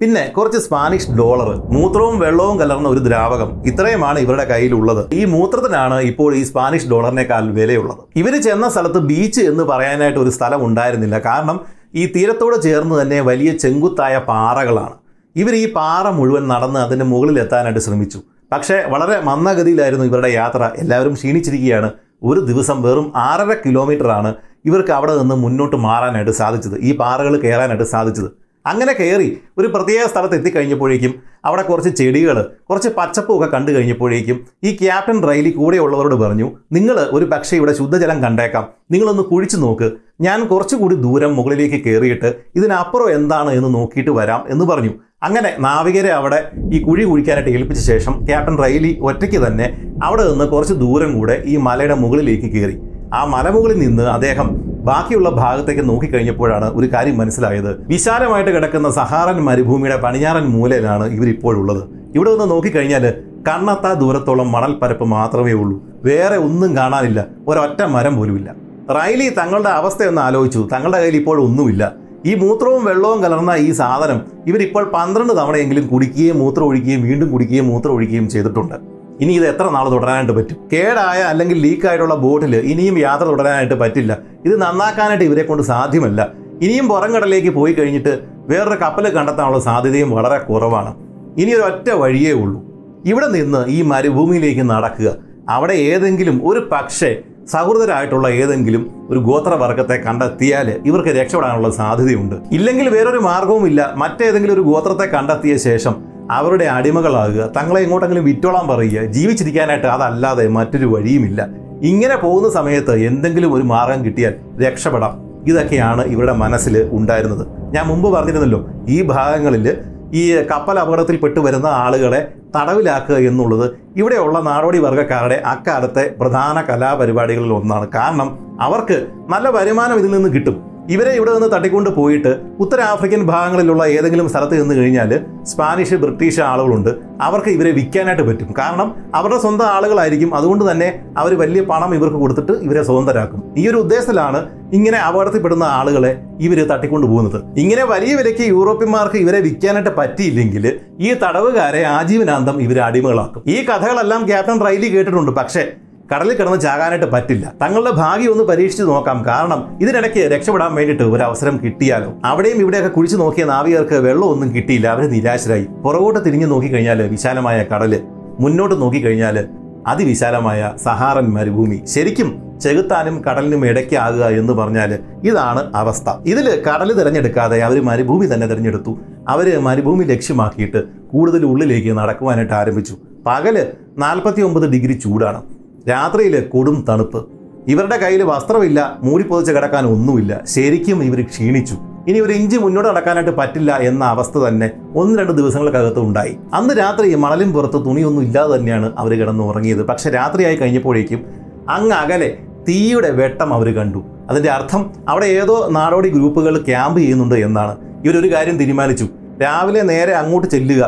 പിന്നെ കുറച്ച് സ്പാനിഷ് ഡോളർ മൂത്രവും വെള്ളവും കലർന്ന ഒരു ദ്രാവകം. ഇത്രയുമാണ് ഇവരുടെ കയ്യിലുള്ളത്. ഈ മൂത്രത്തിനാണ് ഇപ്പോൾ ഈ സ്പാനിഷ് ഡോളറിനേക്കാൾ വിലയുള്ളത്. ഇവർ ചെന്ന സ്ഥലത്ത് ബീച്ച് എന്ന് പറയാനായിട്ട് ഒരു സ്ഥലം ഉണ്ടായിരുന്നില്ല. കാരണം ഈ തീരത്തോട് ചേർന്ന് തന്നെ വലിയ ചെങ്കുത്തായ പാറകളാണ്. ഇവർ ഈ പാറ മുഴുവൻ നടന്ന് അതിന്റെ മുകളിൽ എത്താനായിട്ട് ശ്രമിച്ചു. പക്ഷേ വളരെ മന്ദഗതിയിലായിരുന്നു ഇവരുടെ യാത്ര. എല്ലാവരും ക്ഷീണിച്ചിരിക്കുകയാണ്. ഒരു ദിവസം വെറും ആറര കിലോമീറ്റർ ആണ് ഇവർക്ക് അവിടെ നിന്ന് മുന്നോട്ട് മാറാനായിട്ട് സാധിച്ചത്. ഈ പാറകൾ കയറാനായിട്ട് സാധിച്ചത്. അങ്ങനെ കയറി ഒരു പ്രത്യേക സ്ഥലത്ത് എത്തിക്കഴിഞ്ഞപ്പോഴേക്കും അവിടെ കുറച്ച് ചെടികൾ കുറച്ച് പച്ചപ്പൊക്കെ കണ്ടു കഴിഞ്ഞപ്പോഴേക്കും ഈ ക്യാപ്റ്റൻ റൈലി കൂടെയുള്ളവരോട് പറഞ്ഞു നിങ്ങൾ ഒരു പക്ഷേ ഇവിടെ ശുദ്ധജലം കണ്ടേക്കാം. നിങ്ങളൊന്ന് കുഴിച്ചു നോക്ക്. ഞാൻ കുറച്ചുകൂടി ദൂരം മുകളിലേക്ക് കയറിയിട്ട് ഇതിനപ്പുറം എന്താണ് എന്ന് നോക്കിയിട്ട് വരാം എന്ന് പറഞ്ഞു. അങ്ങനെ നാവികരെ അവിടെ ഈ കുഴി കുഴിക്കാനായിട്ട് ഏൽപ്പിച്ച ശേഷം ക്യാപ്റ്റൻ റൈലി ഒറ്റയ്ക്ക് തന്നെ അവിടെ നിന്ന് കുറച്ച് ദൂരം കൂടെ ഈ മലയുടെ മുകളിലേക്ക് കയറി. ആ മലമുകളിൽ നിന്ന് അദ്ദേഹം ബാക്കിയുള്ള ഭാഗത്തേക്ക് നോക്കിക്കഴിഞ്ഞപ്പോഴാണ് ഒരു കാര്യം മനസ്സിലായത്. വിശാലമായിട്ട് കിടക്കുന്ന സഹാറൻ മരുഭൂമിയുടെ പടിഞ്ഞാറൻ മൂലയിലാണ് ഇവരിപ്പോഴുള്ളത്. ഇവിടെ നിന്ന് നോക്കിക്കഴിഞ്ഞാൽ കണ്ണത്താ ദൂരത്തോളം മണൽപ്പരപ്പ് മാത്രമേ ഉള്ളൂ. വേറെ ഒന്നും കാണാനില്ല. ഒരൊറ്റ മരം പോലുമില്ല. റൈലി തങ്ങളുടെ അവസ്ഥയൊന്ന് ആലോചിച്ചു. തങ്ങളുടെ കയ്യിൽ ഇപ്പോൾ ഒന്നുമില്ല. ഈ മൂത്രവും വെള്ളവും കലർന്ന ഈ സാധനം ഇവരിപ്പോൾ പന്ത്രണ്ട് തവണയെങ്കിലും കുടിക്കുകയും മൂത്രം ഒഴിക്കുകയും വീണ്ടും കുടിക്കുകയും മൂത്രം ഒഴിക്കുകയും ചെയ്തിട്ടുണ്ട്. ഇനി ഇത് എത്ര നാൾ തുടരാനായിട്ട് പറ്റും? കേടായ അല്ലെങ്കിൽ ലീക്കായിട്ടുള്ള ബോട്ടിൽ ഇനിയും യാത്ര തുടരാനായിട്ട് പറ്റില്ല. ഇത് നന്നാക്കാനായിട്ട് ഇവരെ കൊണ്ട് സാധ്യമല്ല. ഇനിയും പുറം കടലിലേക്ക് പോയി കഴിഞ്ഞിട്ട് വേറൊരു കപ്പൽ കണ്ടെത്താനുള്ള സാധ്യതയും വളരെ കുറവാണ്. ഇനി ഒരു ഒറ്റ വഴിയേ ഉള്ളൂ. ഇവിടെ നിന്ന് ഈ മരുഭൂമിയിലേക്ക് നടക്കുക. അവിടെ ഏതെങ്കിലും ഒരു പക്ഷേ സഹൃദരായിട്ടുള്ള ഏതെങ്കിലും ഒരു ഗോത്രവർഗത്തെ കണ്ടെത്തിയാൽ ഇവർക്ക് രക്ഷപ്പെടാനുള്ള സാധ്യതയുണ്ട്. ഇല്ലെങ്കിൽ വേറൊരു മാർഗവുമില്ല മറ്റേതെങ്കിലും ഒരു ഗോത്രത്തെ കണ്ടെത്തിയ ശേഷം അവരുടെ അടിമകളാകുക തങ്ങളെ എങ്ങോട്ടെങ്കിലും വിറ്റോളാൻ പറയുക ജീവിച്ചിരിക്കാനായിട്ട് അതല്ലാതെ മറ്റൊരു വഴിയുമില്ല. ഇങ്ങനെ പോകുന്ന സമയത്ത് എന്തെങ്കിലും ഒരു മാർഗം കിട്ടിയാൽ രക്ഷപ്പെടാം. ഇതൊക്കെയാണ് ഇവരുടെ മനസ്സിൽ ഉണ്ടായിരുന്നത്. ഞാൻ മുമ്പ് പറഞ്ഞിരുന്നല്ലോ ഈ ഭാഗങ്ങളിൽ ഈ കപ്പൽ അപകടത്തിൽപ്പെട്ട് വരുന്ന ആളുകളെ തടവിലാക്കുക എന്നുള്ളത് ഇവിടെയുള്ള നാടോടി വർഗക്കാരുടെ അക്കാലത്തെ പ്രധാന കലാപരിപാടികളിൽ ഒന്നാണ്. കാരണം അവർക്ക് നല്ല വരുമാനം ഇതിൽ നിന്ന് കിട്ടും. ഇവരെ ഇവിടെ നിന്ന് തട്ടിക്കൊണ്ട് പോയിട്ട് ഉത്തരാഫ്രിക്കൻ ഭാഗങ്ങളിലുള്ള ഏതെങ്കിലും സ്ഥലത്ത് നിന്ന് കഴിഞ്ഞാൽ സ്പാനിഷ് ബ്രിട്ടീഷ് ആളുകളുണ്ട്. അവർക്ക് ഇവരെ വിൽക്കാനായിട്ട് പറ്റും. കാരണം അവരുടെ സ്വന്തം ആളുകളായിരിക്കും. അതുകൊണ്ട് തന്നെ അവർ വലിയ പണം ഇവർക്ക് കൊടുത്തിട്ട് ഇവരെ സ്വതന്ത്രരാക്കും. ഈ ഒരു ഉദ്ദേശത്തിലാണ് ഇങ്ങനെ അപകടത്തിൽപ്പെടുന്ന ആളുകളെ ഇവർ തട്ടിക്കൊണ്ട് പോകുന്നത്. ഇങ്ങനെ വലിയ വിലയ്ക്ക് യൂറോപ്യന്മാർക്ക് ഇവരെ വിൽക്കാനായിട്ട് പറ്റിയില്ലെങ്കിൽ ഈ തടവുകാരെ ആജീവനാന്തം ഇവരെ അടിമകളാക്കും. ഈ കഥകളെല്ലാം ക്യാപ്റ്റൻ റൈലി കേട്ടിട്ടുണ്ട്. പക്ഷേ കടലിൽ കിടന്ന് ചാകാനായിട്ട് പറ്റില്ല. തങ്ങളുടെ ഭാഗ്യം ഒന്ന് പരീക്ഷിച്ച് നോക്കാം. കാരണം ഇതിനിടയ്ക്ക് രക്ഷപ്പെടാൻ വേണ്ടിയിട്ട് ഒരു അവസരം കിട്ടിയാലോ? അവിടെയും ഇവിടെയൊക്കെ കുഴിച്ചു നോക്കിയ നാവികർക്ക് വെള്ളമൊന്നും കിട്ടിയില്ല. അവർ നിരാശരായി. പുറകോട്ട് തിരിഞ്ഞു നോക്കിക്കഴിഞ്ഞാൽ വിശാലമായ കടൽ. മുന്നോട്ട് നോക്കിക്കഴിഞ്ഞാൽ അതിവിശാലമായ സഹാറൻ മരുഭൂമി. ശരിക്കും ചെകുത്താനും കടലിനും ഇടയ്ക്കാകുക എന്ന് പറഞ്ഞാൽ ഇതാണ് അവസ്ഥ. ഇതിൽ കടൽ തിരഞ്ഞെടുക്കാതെ അവർ മരുഭൂമി തന്നെ തിരഞ്ഞെടുത്തു. അവർ മരുഭൂമി ലക്ഷ്യമാക്കിയിട്ട് കൂടുതൽ ഉള്ളിലേക്ക് നടക്കുവാനായിട്ട് ആരംഭിച്ചു. പകൽ നാൽപ്പത്തി ഒമ്പത് ഡിഗ്രി ചൂടാണ്. രാത്രിയിൽ കൊടും തണുപ്പ്. ഇവരുടെ കയ്യിൽ വസ്ത്രമില്ല മൂടിപ്പൊതിച്ച് കിടക്കാൻ ഒന്നുമില്ല. ശരിക്കും ഇവർ ക്ഷീണിച്ചു. ഇനി ഒരു ഇഞ്ച് മുന്നോട്ട് നടക്കാനായിട്ട് പറ്റില്ല എന്ന അവസ്ഥ തന്നെ ഒന്ന് രണ്ട് ദിവസങ്ങൾക്കകത്ത് ഉണ്ടായി. അന്ന് രാത്രി മണലും പുറത്ത് തുണിയൊന്നും ഇല്ലാതെ തന്നെയാണ് അവർ കിടന്ന് ഉറങ്ങിയത് പക്ഷെ രാത്രിയായി കഴിഞ്ഞപ്പോഴേക്കും അങ്ങ് അകലെ തീയുടെ വെട്ടം അവർ കണ്ടു. അതിന്റെ അർത്ഥം അവിടെ ഏതോ നാടോടി ഗ്രൂപ്പുകൾ ക്യാമ്പ് ചെയ്യുന്നുണ്ട് എന്നാണ്. ഇവരൊരു കാര്യം തീരുമാനിച്ചു. രാവിലെ നേരെ അങ്ങോട്ട് ചെല്ലുക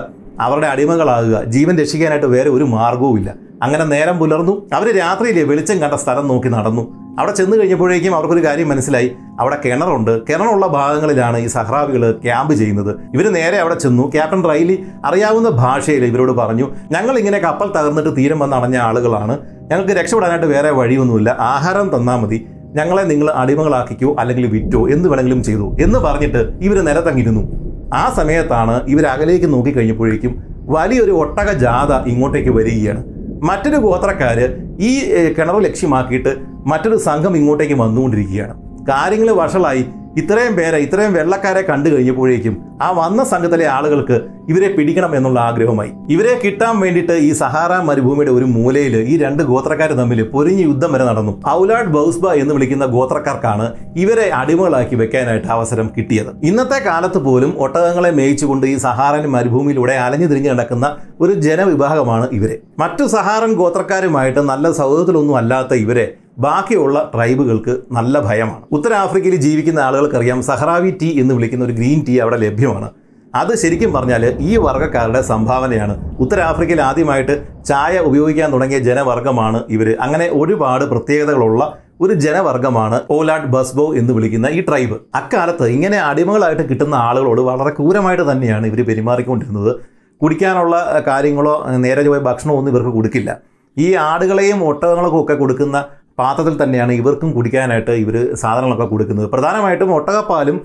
അവരുടെ അടിമകളാകുക ജീവൻ രക്ഷിക്കാനായിട്ട് വേറെ ഒരു മാർഗവുമില്ല അങ്ങനെ നേരം പുലർന്നു. അവർ രാത്രിയിലെ വെളിച്ചം കണ്ട സ്ഥലം നോക്കി നടന്നു. അവിടെ ചെന്ന് കഴിഞ്ഞപ്പോഴേക്കും അവർക്കൊരു കാര്യം മനസ്സിലായി. അവിടെ കിണറുണ്ട്. കിണറുള്ള ഭാഗങ്ങളിലാണ് ഈ സഹ്റാബികൾ ക്യാമ്പ് ചെയ്യുന്നത്. ഇവർ നേരെ അവിടെ ചെന്നു. ക്യാപ്റ്റൻ റൈലി അറിയാവുന്ന ഭാഷയിൽ ഇവരോട് പറഞ്ഞു ഞങ്ങൾ ഇങ്ങനെ കപ്പൽ തകർന്നിട്ട് തീരം വന്ന് അണഞ്ഞ ആളുകളാണ്. ഞങ്ങൾക്ക് രക്ഷപ്പെടാനായിട്ട് വേറെ വഴിയൊന്നുമില്ല. ആഹാരം തന്നാൽ മതി. ഞങ്ങളെ നിങ്ങൾ അടിമകളാക്കിക്കോ അല്ലെങ്കിൽ വിറ്റോ? എന്ത് വേണമെങ്കിലും ചെയ്തു. എന്ന് പറഞ്ഞിട്ട് ഇവർ നിലത്തങ്ങിരുന്നു. ആ സമയത്താണ് ഇവർ അകലേക്ക് നോക്കി കഴിഞ്ഞപ്പോഴേക്കും വലിയൊരു ഒട്ടക ജാഥ ഇങ്ങോട്ടേക്ക് വരികയാണ്. മറ്റൊരു ഗോത്രക്കാർ ഈ കിണർ ലക്ഷ്യമാക്കിയിട്ട് മറ്റൊരു സംഘം ഇങ്ങോട്ടേക്ക് വന്നുകൊണ്ടിരിക്കുകയാണ്. കാര്യങ്ങൾ വഷളായി ഇത്രയും പേരെ ഇത്രയും വെള്ളക്കാരെ കണ്ടു കഴിഞ്ഞപ്പോഴേക്കും ആ വന്ന സംഘത്തിലെ ആളുകൾക്ക് ഇവരെ പിടിക്കണം എന്നുള്ള ആഗ്രഹമായി ഇവരെ കിട്ടാൻ വേണ്ടിയിട്ട് ഈ സഹാറ മരുഭൂമിയുടെ ഒരു മൂലയിൽ ഈ രണ്ട് ഗോത്രക്കാർ തമ്മിൽ പൊരിഞ്ഞ് യുദ്ധം വരെ നടന്നു. ഔലാഡ് ബൗസ്ബ എന്ന് വിളിക്കുന്ന ഗോത്രക്കാർക്കാണ് ഇവരെ അടിമകളാക്കി വെക്കാനായിട്ട് അവസരം കിട്ടിയത്. ഇന്നത്തെ കാലത്ത് പോലും ഒട്ടകങ്ങളെ മേയിച്ചുകൊണ്ട് ഈ സഹാറൻ മരുഭൂമിയിലൂടെ അലഞ്ഞു തിരിഞ്ഞ് നടക്കുന്ന ഒരു ജനവിഭാഗമാണ് ഇവരെ. മറ്റു സഹാറൻ ഗോത്രക്കാരുമായിട്ട് നല്ല സൗഹൃദത്തിലൊന്നും അല്ലാത്ത ഇവരെ ബാക്കിയുള്ള ട്രൈബുകൾക്ക് നല്ല ഭയമാണ്. ഉത്തരാഫ്രിക്കയിൽ ജീവിക്കുന്ന ആളുകൾക്കറിയാം സഹറാവി ടീ എന്ന് വിളിക്കുന്ന ഒരു ഗ്രീൻ ടീ അവിടെ ലഭ്യമാണ്. അത് ശരിക്കും പറഞ്ഞാൽ ഈ വർഗക്കാരുടെ സംഭാവനയാണ്. ഉത്തരാഫ്രിക്കയിൽ ആദ്യമായിട്ട് ചായ ഉപയോഗിക്കാൻ തുടങ്ങിയ ജനവർഗമാണ് ഇവർ അങ്ങനെ ഒരുപാട് പ്രത്യേകതകളുള്ള ഒരു ജനവർഗമാണ് ഓലാഡ് ബസ്ബോ എന്ന് വിളിക്കുന്ന ഈ ട്രൈബ്. അക്കാലത്ത് ഇങ്ങനെ അടിമകളായിട്ട് കിട്ടുന്ന ആളുകളോട് വളരെ ക്രൂരമായിട്ട് തന്നെയാണ് ഇവർ പെരുമാറിക്കൊണ്ടിരുന്നത്. കുടിക്കാനുള്ള കാര്യങ്ങളോ നേരെ പോയ ഭക്ഷണമോ ഒന്നും ഇവർക്ക് കൊടുക്കില്ല. ഈ ആടുകളെയും ഒട്ടകങ്ങൾക്കും ഒക്കെ കൊടുക്കുന്ന പാത്രത്തിൽ തന്നെയാണ് ഇവർക്കും കുടിക്കാനായിട്ട് ഇവർ സാധനങ്ങളൊക്കെ കൊടുക്കുന്നത്. പ്രധാനമായിട്ടും ഒട്ടകപ്പാലും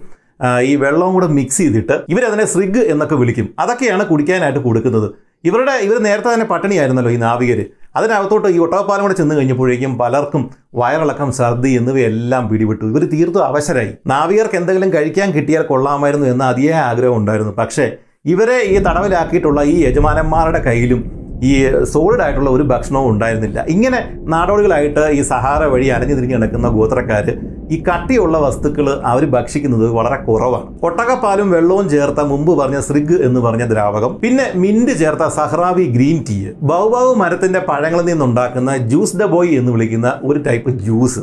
ഈ വെള്ളവും കൂടെ മിക്സ് ചെയ്തിട്ട് ഇവരതിനെ സ്രിഗ് എന്നൊക്കെ വിളിക്കും. അതൊക്കെയാണ് കുടിക്കാനായിട്ട് കൊടുക്കുന്നത്. ഇവരുടെ ഇവർ നേരത്തെ തന്നെ പട്ടിണിയായിരുന്നല്ലോ ഈ നാവികർ അതിനകത്തോട്ട് ഈ ഒട്ടകപ്പാലം കൂടെ ചെന്ന് കഴിഞ്ഞപ്പോഴേക്കും പലർക്കും വയറിളക്കം ഛർദി എന്നിവയെല്ലാം പിടിവിട്ടു ഇവർ തീർത്തു അവശരായി. നാവികർക്ക് എന്തെങ്കിലും കഴിക്കാൻ കിട്ടിയാൽ കൊള്ളാമായിരുന്നു എന്ന അതിയായ ആഗ്രഹം ഉണ്ടായിരുന്നു. പക്ഷേ ഇവരെ ഈ തടവിലാക്കിയിട്ടുള്ള ഈ യജമാനന്മാരുടെ കയ്യിലും ഈ സോളിഡ് ആയിട്ടുള്ള ഒരു ഭക്ഷണവും ഉണ്ടായിരുന്നില്ല. ഇങ്ങനെ നാടോടികളായിട്ട് ഈ സഹാറ വഴി അലഞ്ഞു തിരിഞ്ഞ് കിടക്കുന്ന ഗോത്രക്കാർ ഈ കട്ടിയുള്ള വസ്തുക്കൾ അവർ ഭക്ഷിക്കുന്നത് വളരെ കുറവാണ്. ഒട്ടകപ്പാലും വെള്ളവും ചേർത്ത മുമ്പ് പറഞ്ഞ സ്രിഗ് എന്ന് പറഞ്ഞ ദ്രാവകം പിന്നെ മിന്റ് ചേർത്ത സഹ്റാവി ഗ്രീൻ ടീ ബൗബാവ് മരത്തിന്റെ പഴങ്ങളിൽ നിന്നുണ്ടാക്കുന്ന ജ്യൂസ് ഡ ബോയ് എന്ന് വിളിക്കുന്ന ഒരു ടൈപ്പ് ജ്യൂസ്.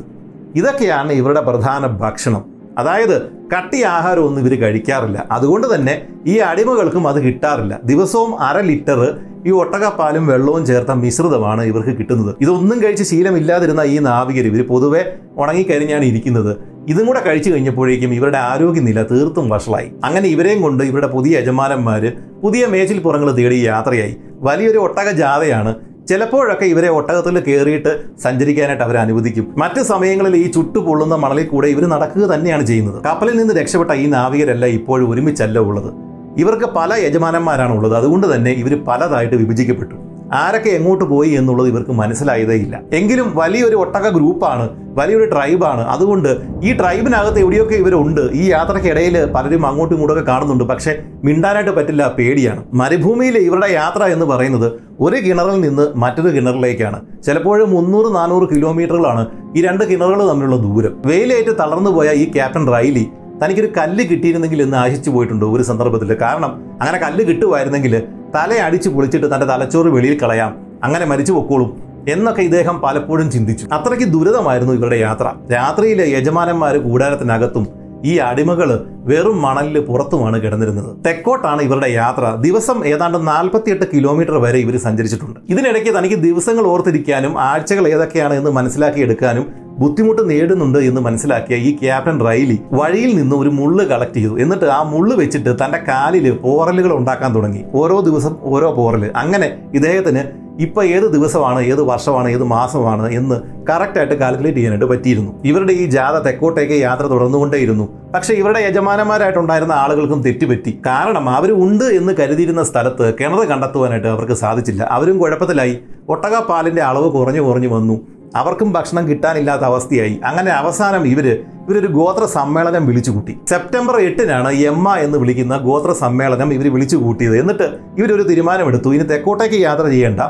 ഇതൊക്കെയാണ് ഇവരുടെ പ്രധാന ഭക്ഷണം. അതായത് കട്ടി ആഹാരമൊന്നും ഇവർ കഴിക്കാറില്ല. അതുകൊണ്ട് തന്നെ ഈ അടിമകൾക്കും അത് കിട്ടാറില്ല. ദിവസവും അര ലിറ്റർ ഈ ഒട്ടകപ്പാലും വെള്ളവും ചേർത്ത മിശ്രിതമാണ് ഇവർക്ക് കിട്ടുന്നത്. ഇതൊന്നും കഴിച്ച് ശീലമില്ലാതിരുന്ന ഈ നാവികർ ഇവർ പൊതുവെ ഉണങ്ങിക്കരിഞ്ഞാണ് ഇരിക്കുന്നത്. ഇതും കൂടെ കഴിച്ചു കഴിഞ്ഞപ്പോഴേക്കും ഇവരുടെ ആരോഗ്യനില തീർത്തും വഷളായി. അങ്ങനെ ഇവരെയും കൊണ്ട് ഇവരുടെ പുതിയ യജമാനന്മാർ പുതിയ മേച്ചിൽ പുറങ്ങൾ തേടി യാത്രയായി. വലിയൊരു ഒട്ടക ജാഥയാണ് ചിലപ്പോഴൊക്കെ ഇവരെ ഒട്ടകത്തിൽ കയറിയിട്ട് സഞ്ചരിക്കാനായിട്ട് അവർ അനുവദിക്കും. മറ്റു സമയങ്ങളിൽ ഈ ചുട്ടു പൊള്ളുന്ന മണലിൽ കൂടെ ഇവർ നടക്കുക തന്നെയാണ് ചെയ്യുന്നത്. കപ്പലിൽ നിന്ന് രക്ഷപ്പെട്ട ഈ നാവികരല്ല ഇപ്പോഴും ഒരുമിച്ചല്ല ഉള്ളത്. ഇവർക്ക് പല യജമാനന്മാരാണ് ഉള്ളത് അതുകൊണ്ട് തന്നെ ഇവർ പലതായിട്ട് വിഭജിക്കപ്പെട്ടു. ആരൊക്കെ എങ്ങോട്ട് പോയി എന്നുള്ളത് ഇവർക്ക് മനസ്സിലായതേ ഇല്ല. എങ്കിലും വലിയൊരു ഒട്ടക ഗ്രൂപ്പാണ് വലിയൊരു ട്രൈബാണ്. അതുകൊണ്ട് ഈ ട്രൈബിനകത്ത് എവിടെയൊക്കെ ഇവരുണ്ട് ഈ യാത്രക്കിടയിൽ പലരും അങ്ങോട്ടും ഇങ്ങോട്ടൊക്കെ കാണുന്നുണ്ട്. പക്ഷേ മിണ്ടാനായിട്ട് പറ്റില്ല പേടിയാണ്. മരുഭൂമിയിൽ ഇവരുടെ യാത്ര എന്ന് പറയുന്നത് ഒരു കിണറിൽ നിന്ന് മറ്റൊരു കിണറിലേക്കാണ്. ചിലപ്പോഴും മുന്നൂറ് നാനൂറ് കിലോമീറ്ററുകളാണ് ഈ രണ്ട് കിണറുകൾ തമ്മിലുള്ള ദൂരം. വെയിലേറ്റ് തളർന്നു പോയ ഈ ക്യാപ്റ്റൻ റൈലി തനിക്കൊരു കല്ല് കിട്ടിയിരുന്നെങ്കിൽ എന്ന് ആശിച്ചു പോയിട്ടുണ്ട് ഒരു സന്ദർഭത്തിൽ. കാരണം അങ്ങനെ കല്ല് കിട്ടുമായിരുന്നെങ്കിൽ തലയടിച്ച് പൊളിച്ചിട്ട് തന്റെ തലച്ചോറ് വെളിയിൽ കളയാം അങ്ങനെ മരിച്ചു പൊക്കോളും എന്നൊക്കെ ഇദ്ദേഹം പലപ്പോഴും ചിന്തിച്ചു. അത്രയ്ക്ക് ദുരിതമായിരുന്നു ഇവരുടെ യാത്ര. രാത്രിയിലെ യജമാനന്മാർ കൂടാരത്തിനകത്തും ഈ അടിമകൾ വെറും മണലിൽ പുറത്തുമാണ് കിടന്നിരുന്നത്. തെക്കോട്ടാണ് ഇവരുടെ യാത്ര. ദിവസം ഏതാണ്ട് നാൽപ്പത്തിയെട്ട് കിലോമീറ്റർ വരെ ഇവർ സഞ്ചരിച്ചിട്ടുണ്ട്. ഇതിനിടയ്ക്ക് തനിക്ക് ദിവസങ്ങൾ ഓർത്തിരിക്കാനും ആഴ്ചകൾ ഏതൊക്കെയാണ് എന്ന് മനസ്സിലാക്കിയെടുക്കാനും ബുദ്ധിമുട്ട് നേടുന്നുണ്ട് എന്ന് മനസ്സിലാക്കിയ ഈ ക്യാപ്റ്റൻ റൈലി വഴിയിൽ നിന്ന് ഒരു മുള്ള് കളക്ട് ചെയ്തു. എന്നിട്ട് ആ മുള്ള് വെച്ചിട്ട് തന്റെ കാലിൽ പോറലുകൾ ഉണ്ടാക്കാൻ തുടങ്ങി. ഓരോ ദിവസം ഓരോ പോറൽ അങ്ങനെ ഇദ്ദേഹത്തിന് ഇപ്പൊ ഏത് ദിവസമാണ് ഏത് വർഷമാണ് ഏത് മാസമാണ് എന്ന് കറക്റ്റായിട്ട് കാൽക്കുലേറ്റ് ചെയ്യാനായിട്ട് പറ്റിയിരുന്നു. ഇവരുടെ ഈ ജാഥ തെക്കോട്ടേക്ക് യാത്ര തുടർന്നുകൊണ്ടേയിരുന്നു. പക്ഷേ ഇവരുടെ യജമാനന്മാരായിട്ടുണ്ടായിരുന്ന ആളുകൾക്കും തെറ്റുപറ്റി. കാരണം അവർ ഉണ്ട് എന്ന് കരുതിയിരുന്ന സ്ഥലത്ത് കിണർ കണ്ടെത്തുവാനായിട്ട് അവർക്ക് സാധിച്ചില്ല. അവരും കുഴപ്പത്തിലായി. ഒട്ടകപ്പാലിന്റെ അളവ് കുറഞ്ഞു കുറഞ്ഞു വന്നു. അവർക്കും ഭക്ഷണം കിട്ടാനില്ലാത്ത അവസ്ഥയായി. അങ്ങനെ അവസാനം ഇവർ ഇവരൊരു ഗോത്ര സമ്മേളനം വിളിച്ചു കൂട്ടി. സെപ്റ്റംബർ എട്ടിനാണ് എമ്മ എന്ന് വിളിക്കുന്ന ഗോത്ര സമ്മേളനം ഇവർ വിളിച്ചു കൂട്ടിയത്. എന്നിട്ട് ഇവരൊരു തീരുമാനമെടുത്തു. ഇനി തെക്കോട്ടേക്ക് യാത്ര ചെയ്യേണ്ട.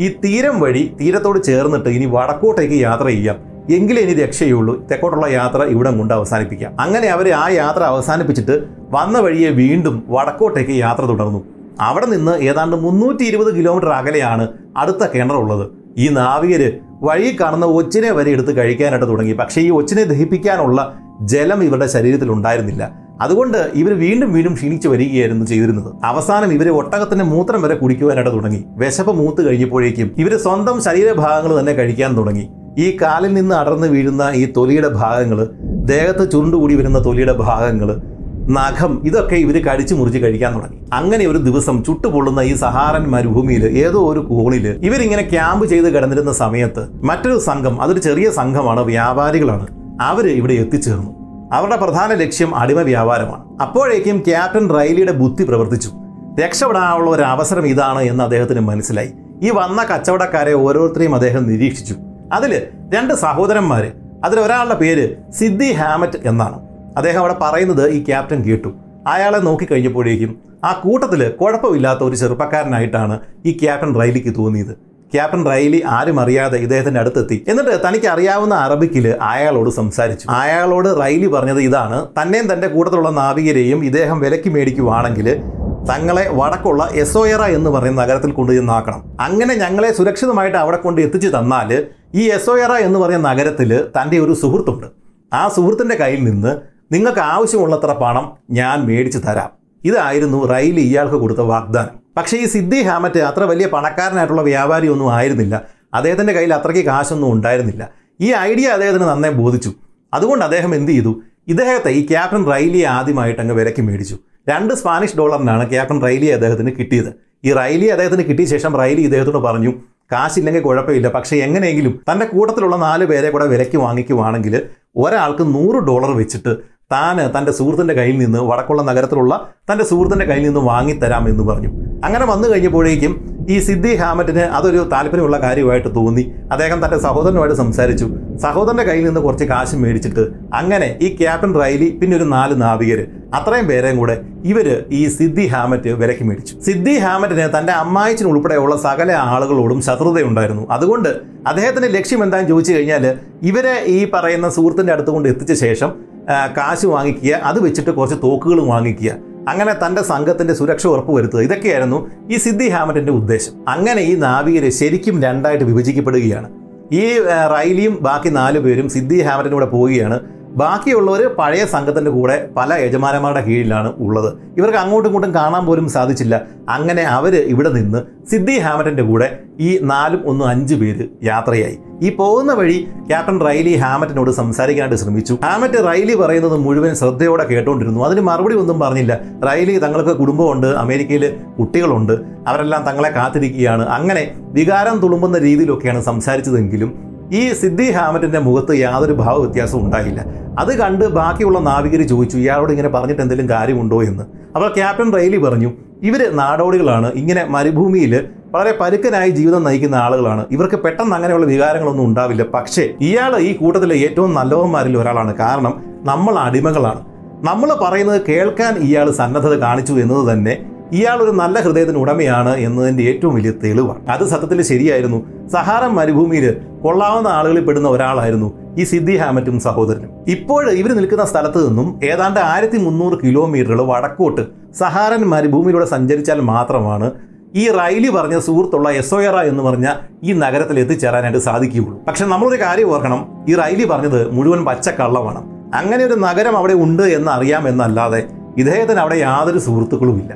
ഈ തീരം വഴി തീരത്തോട് ചേർന്നിട്ട് ഇനി വടക്കോട്ടേക്ക് യാത്ര ചെയ്യാം. എങ്കിലേ ഇനി രക്ഷയുള്ളൂ. തെക്കോട്ടുള്ള യാത്ര ഇവിടെ കൊണ്ട് അവസാനിപ്പിക്കാം. അങ്ങനെ അവർ ആ യാത്ര അവസാനിപ്പിച്ചിട്ട് വന്ന വഴിയെ വീണ്ടും വടക്കോട്ടേക്ക് യാത്ര തുടർന്നു. അവിടെ നിന്ന് ഏതാണ്ട് മുന്നൂറ്റി ഇരുപത് കിലോമീറ്റർ അകലെയാണ് അടുത്ത കിണറുള്ളത്. ഈ നാവികര് വഴി കാണുന്ന ഒച്ചിനെ വരെ എടുത്ത് കഴിക്കാനായിട്ട് തുടങ്ങി. പക്ഷേ ഈ ഒച്ചിനെ ദഹിപ്പിക്കാനുള്ള ജലം ഇവരുടെ ശരീരത്തിൽ ഉണ്ടായിരുന്നില്ല. അതുകൊണ്ട് ഇവർ വീണ്ടും വീണ്ടും ക്ഷീണിച്ചു വരികയായിരുന്നു ചെയ്തിരുന്നത്. അവസാനം ഇവർ ഒട്ടകത്തിന്റെ മൂത്രം വരെ കുടിക്കുവാനായിട്ട് തുടങ്ങി. വിശപ്പ് മൂത്ത് കഴിഞ്ഞപ്പോഴേക്കും ഇവർ സ്വന്തം ശരീരഭാഗങ്ങൾ തന്നെ കഴിക്കാൻ തുടങ്ങി. ഈ കാലിൽ നിന്ന് അടർന്നു വീഴുന്ന ഈ തൊലിയുടെ ഭാഗങ്ങൾ ദേഹത്ത് ചുരുണ്ടുകൂടി വരുന്ന തൊലിയുടെ ഭാഗങ്ങൾ നഖം ഇതൊക്കെ ഇവർ കടിച്ചു മുറിച്ച് കഴിക്കാൻ തുടങ്ങി. അങ്ങനെ ഒരു ദിവസം ചുട്ടുപൊള്ളുന്ന ഈ സഹാറൻ മരുഭൂമിയിൽ ഏതോ ഒരു കോണിൽ ഇവരിങ്ങനെ ക്യാമ്പ് ചെയ്ത് കിടന്നിരുന്ന സമയത്ത് മറ്റൊരു സംഘം അതൊരു ചെറിയ സംഘമാണ് വ്യാപാരികളാണ്. അവർ ഇവിടെ എത്തിച്ചേർന്നു. അവരുടെ പ്രധാന ലക്ഷ്യം അടിമ വ്യാപാരമാണ്. അപ്പോഴേക്കും ക്യാപ്റ്റൻ റൈലിയുടെ ബുദ്ധി പ്രവർത്തിച്ചു. രക്ഷപ്പെടാനുള്ള ഒരു അവസരം ഇതാണ് എന്ന് അദ്ദേഹത്തിന് മനസ്സിലായി. ഈ വന്ന കച്ചവടക്കാരെ ഓരോരുത്തരെയും അദ്ദേഹം നിരീക്ഷിച്ചു. അതിൽ രണ്ട് സഹോദരന്മാർ അതിൽ ഒരാളുടെ പേര് സിദ്ദി ഹാമറ്റ് എന്നാണ്. അദ്ദേഹം അവിടെ പറയുന്നത് ഈ ക്യാപ്റ്റൻ കേട്ടു. അയാളെ നോക്കിക്കഴിഞ്ഞപ്പോഴേക്കും ആ കൂട്ടത്തിൽ കുഴപ്പമില്ലാത്ത ഒരു ചെറുപ്പക്കാരനായിട്ടാണ് ഈ ക്യാപ്റ്റൻ റൈലിക്ക് തോന്നിയത്. ക്യാപ്റ്റൻ റൈലി ആരും അറിയാതെ ഇദ്ദേഹത്തിന്റെ അടുത്തെത്തി. എന്നിട്ട് തനിക്ക് അറിയാവുന്ന അറബിക്കിൽ അയാളോട് സംസാരിച്ചു. അയാളോട് റൈലി പറഞ്ഞത് ഇതാണ് തന്നെയും തന്റെ കൂട്ടത്തിലുള്ള നാവികരെയും ഇദ്ദേഹം വിലക്ക് മേടിക്കുവാണെങ്കിൽ തങ്ങളെ വടക്കുള്ള എസോയറ എന്ന് പറയുന്ന നഗരത്തിൽ കൊണ്ടുചെന്നാക്കണം അങ്ങനെ ഞങ്ങളെ സുരക്ഷിതമായിട്ട് അവിടെ കൊണ്ട് എത്തിച്ചു തന്നാൽ ഈ എസോയറ എന്ന് പറയുന്ന നഗരത്തിൽ തന്റെ ഒരു സുഹൃത്തുണ്ട്. ആ സുഹൃത്തിന്റെ കയ്യിൽ നിന്ന് നിങ്ങൾക്ക് ആവശ്യമുള്ളത്ര പണം ഞാൻ മേടിച്ചു തരാം. ഇതായിരുന്നു റൈലി ഇയാൾക്ക് കൊടുത്ത വാഗ്ദാനം. പക്ഷേ ഈ സിദ്ധി ഹാമറ്റ് അത്ര വലിയ പണക്കാരനായിട്ടുള്ള വ്യാപാരി ഒന്നും ആയിരുന്നില്ല. അദ്ദേഹത്തിന്റെ കയ്യിൽ അത്രയ്ക്ക് കാശൊന്നും ഉണ്ടായിരുന്നില്ല. ഈ ഐഡിയ അദ്ദേഹത്തിന് നന്നേ ബോധിച്ചു. അതുകൊണ്ട് അദ്ദേഹം എന്ത് ചെയ്തു? ഇദ്ദേഹത്തെ ഈ ക്യാപ്റ്റൻ റൈലിയെ ആദ്യമായിട്ട് അങ്ങ് വിലക്ക് മേടിച്ചു. രണ്ട് സ്പാനിഷ് ഡോളറിനാണ് ക്യാപ്റ്റൻ റൈലി അദ്ദേഹത്തിന് കിട്ടിയത്. ഈ റൈലി അദ്ദേഹത്തിന് കിട്ടിയ ശേഷം റൈലി ഇദ്ദേഹത്തോട് പറഞ്ഞു കാശില്ലെങ്കിൽ കുഴപ്പമില്ല. പക്ഷേ എങ്ങനെയെങ്കിലും തന്റെ കൂട്ടത്തിലുള്ള നാല് പേരെ കൂടെ വിലയ്ക്ക് വാങ്ങിക്കുവാണെങ്കിൽ ഒരാൾക്ക് നൂറ് ഡോളർ വെച്ചിട്ട് താൻ തന്റെ സുഹൃത്തിന്റെ കയ്യിൽ നിന്ന് വടക്കുള്ള നഗരത്തിലുള്ള തന്റെ സുഹൃത്തിന്റെ കയ്യിൽ നിന്ന് വാങ്ങിത്തരാം എന്ന് പറഞ്ഞു. അങ്ങനെ വന്നു കഴിഞ്ഞപ്പോഴേക്കും ഈ സിദ്ധി ഹാമറ്റിന് അതൊരു താല്പര്യമുള്ള കാര്യമായിട്ട് തോന്നി. അദ്ദേഹം തന്റെ സഹോദരനുമായിട്ട് സംസാരിച്ചു. സഹോദരന്റെ കയ്യിൽ നിന്ന് കുറച്ച് കാശ് മേടിച്ചിട്ട് അങ്ങനെ ഈ ക്യാപ്റ്റൻ റൈലി പിന്നെ ഒരു നാല് നാവികർ അത്രയും പേരെയും കൂടെ ഇവർ ഈ സിദ്ധി ഹാമറ്റ് വിലക്ക് മേടിച്ചു. സിദ്ധി ഹാമറ്റിന് തന്റെ അമ്മായിച്ചിന് ഉൾപ്പെടെയുള്ള സകല ആളുകളോടും ശത്രുതയുണ്ടായിരുന്നു. അതുകൊണ്ട് അദ്ദേഹത്തിന്റെ ലക്ഷ്യം എന്താണെന്ന് ചോദിച്ചു കഴിഞ്ഞാൽ ഇവരെ ഈ പറയുന്ന സുഹൃത്തിന്റെ അടുത്ത് എത്തിച്ച ശേഷം കാശ് വാങ്ങിക്കുക അത് വെച്ചിട്ട് കുറച്ച് തോക്കുകൾ വാങ്ങിക്കുക. അങ്ങനെ തന്റെ സംഘത്തിന്റെ സുരക്ഷ ഉറപ്പുവരുത്തുക. ഇതൊക്കെയായിരുന്നു ഈ സിദ്ധി ഹാമറ്റിന്റെ ഉദ്ദേശം. അങ്ങനെ ഈ നാവികരെ ശരിക്കും രണ്ടായിട്ട് വിഭജിക്കപ്പെടുകയാണ്. ഈ റൈലിയും ബാക്കി നാല് പേരും സിദ്ധി ഹാമറ്റിന്റെ കൂടെ പോവുകയാണ്. ബാക്കിയുള്ളവർ പഴയ സംഘത്തിന്റെ കൂടെ പല യജമാനന്മാരുടെ കീഴിലാണ് ഉള്ളത്. ഇവർക്ക് അങ്ങോട്ടും ഇങ്ങോട്ടും കാണാൻ പോലും സാധിച്ചില്ല. അങ്ങനെ അവർ ഇവിടെ നിന്ന് സിദ്ധി ഹാമറ്റന്റെ കൂടെ ഈ നാലും ഒന്ന് അഞ്ച് പേര് യാത്രയായി. ഈ പോകുന്ന വഴി ക്യാപ്റ്റൻ റൈലി ഹാമറ്റിനോട് സംസാരിക്കാനായിട്ട് ശ്രമിച്ചു. ഹാമറ്റ് റൈലി പറയുന്നത് മുഴുവൻ ശ്രദ്ധയോടെ കേട്ടുകൊണ്ടിരുന്നു അതിന് മറുപടി ഒന്നും പറഞ്ഞില്ല. റൈലി തങ്ങൾക്ക് കുടുംബമുണ്ട് അമേരിക്കയിൽ കുട്ടികളുണ്ട് അവരെല്ലാം തങ്ങളെ കാത്തിരിക്കുകയാണ്. അങ്ങനെ വികാരം തുളുമ്പുന്ന രീതിയിലൊക്കെയാണ് സംസാരിച്ചതെങ്കിലും ഈ സിദ്ധി ഹാമറ്റിന്റെ മുഖത്ത് യാതൊരു ഭാവ വ്യത്യാസവും ഉണ്ടായില്ല. അത് കണ്ട് ബാക്കിയുള്ള നാവികർ ചോദിച്ചു ഇയാളോട് ഇങ്ങനെ പറഞ്ഞിട്ട് എന്തെങ്കിലും കാര്യമുണ്ടോ എന്ന്? അപ്പോൾ ക്യാപ്റ്റൻ റെയിലി പറഞ്ഞു ഇവർ നാടോടികളാണ് ഇങ്ങനെ മരുഭൂമിയിൽ വളരെ പരുക്കനായി ജീവിതം നയിക്കുന്ന ആളുകളാണ്. ഇവർക്ക് പെട്ടെന്ന് അങ്ങനെയുള്ള വികാരങ്ങളൊന്നും ഉണ്ടാവില്ല. പക്ഷേ ഇയാൾ ഈ കൂട്ടത്തിലെ ഏറ്റവും നല്ലവന്മാരിൽ ഒരാളാണ്. കാരണം നമ്മൾ അടിമകളാണ്. നമ്മൾ പറയുന്നത് കേൾക്കാൻ ഇയാൾ സന്നദ്ധത കാണിച്ചു എന്നത് തന്നെ ഇയാൾ ഒരു നല്ല ഹൃദയത്തിന് ഉടമയാണ് എന്നതിന്റെ ഏറ്റവും വലിയ തെളിവാണ്. അത് സത്യത്തിൽ ശരിയായിരുന്നു. സഹാറം മരുഭൂമിയിൽ കൊള്ളാവുന്ന ആളുകളിൽ പെടുന്ന ഒരാളായിരുന്നു ഈ സിദ്ധി ഹാമറ്റും സഹോദരനും. ഇപ്പോൾ ഇവർ നിൽക്കുന്ന സ്ഥലത്ത് നിന്നും ഏതാണ്ട് ആയിരത്തി മുന്നൂറ് കിലോമീറ്ററുകൾ വടക്കോട്ട് സഹാരന്മാർ ഭൂമിയിലൂടെ സഞ്ചരിച്ചാൽ മാത്രമാണ് ഈ റൈലി പറഞ്ഞ സുഹൃത്തുള്ള എസോയറ എന്ന് പറഞ്ഞ ഈ നഗരത്തിൽ എത്തിച്ചേരാനായിട്ട് സാധിക്കുകയുള്ളൂ. പക്ഷെ നമ്മളൊരു കാര്യം ഓർക്കണം ഈ റൈലി പറഞ്ഞത് മുഴുവൻ പച്ചക്കള്ളമാണ്. അങ്ങനെ ഒരു നഗരം അവിടെ ഉണ്ട് എന്ന് അറിയാമെന്നല്ലാതെ ഇദ്ദേഹത്തിന് അവിടെ യാതൊരു സുഹൃത്തുക്കളും ഇല്ല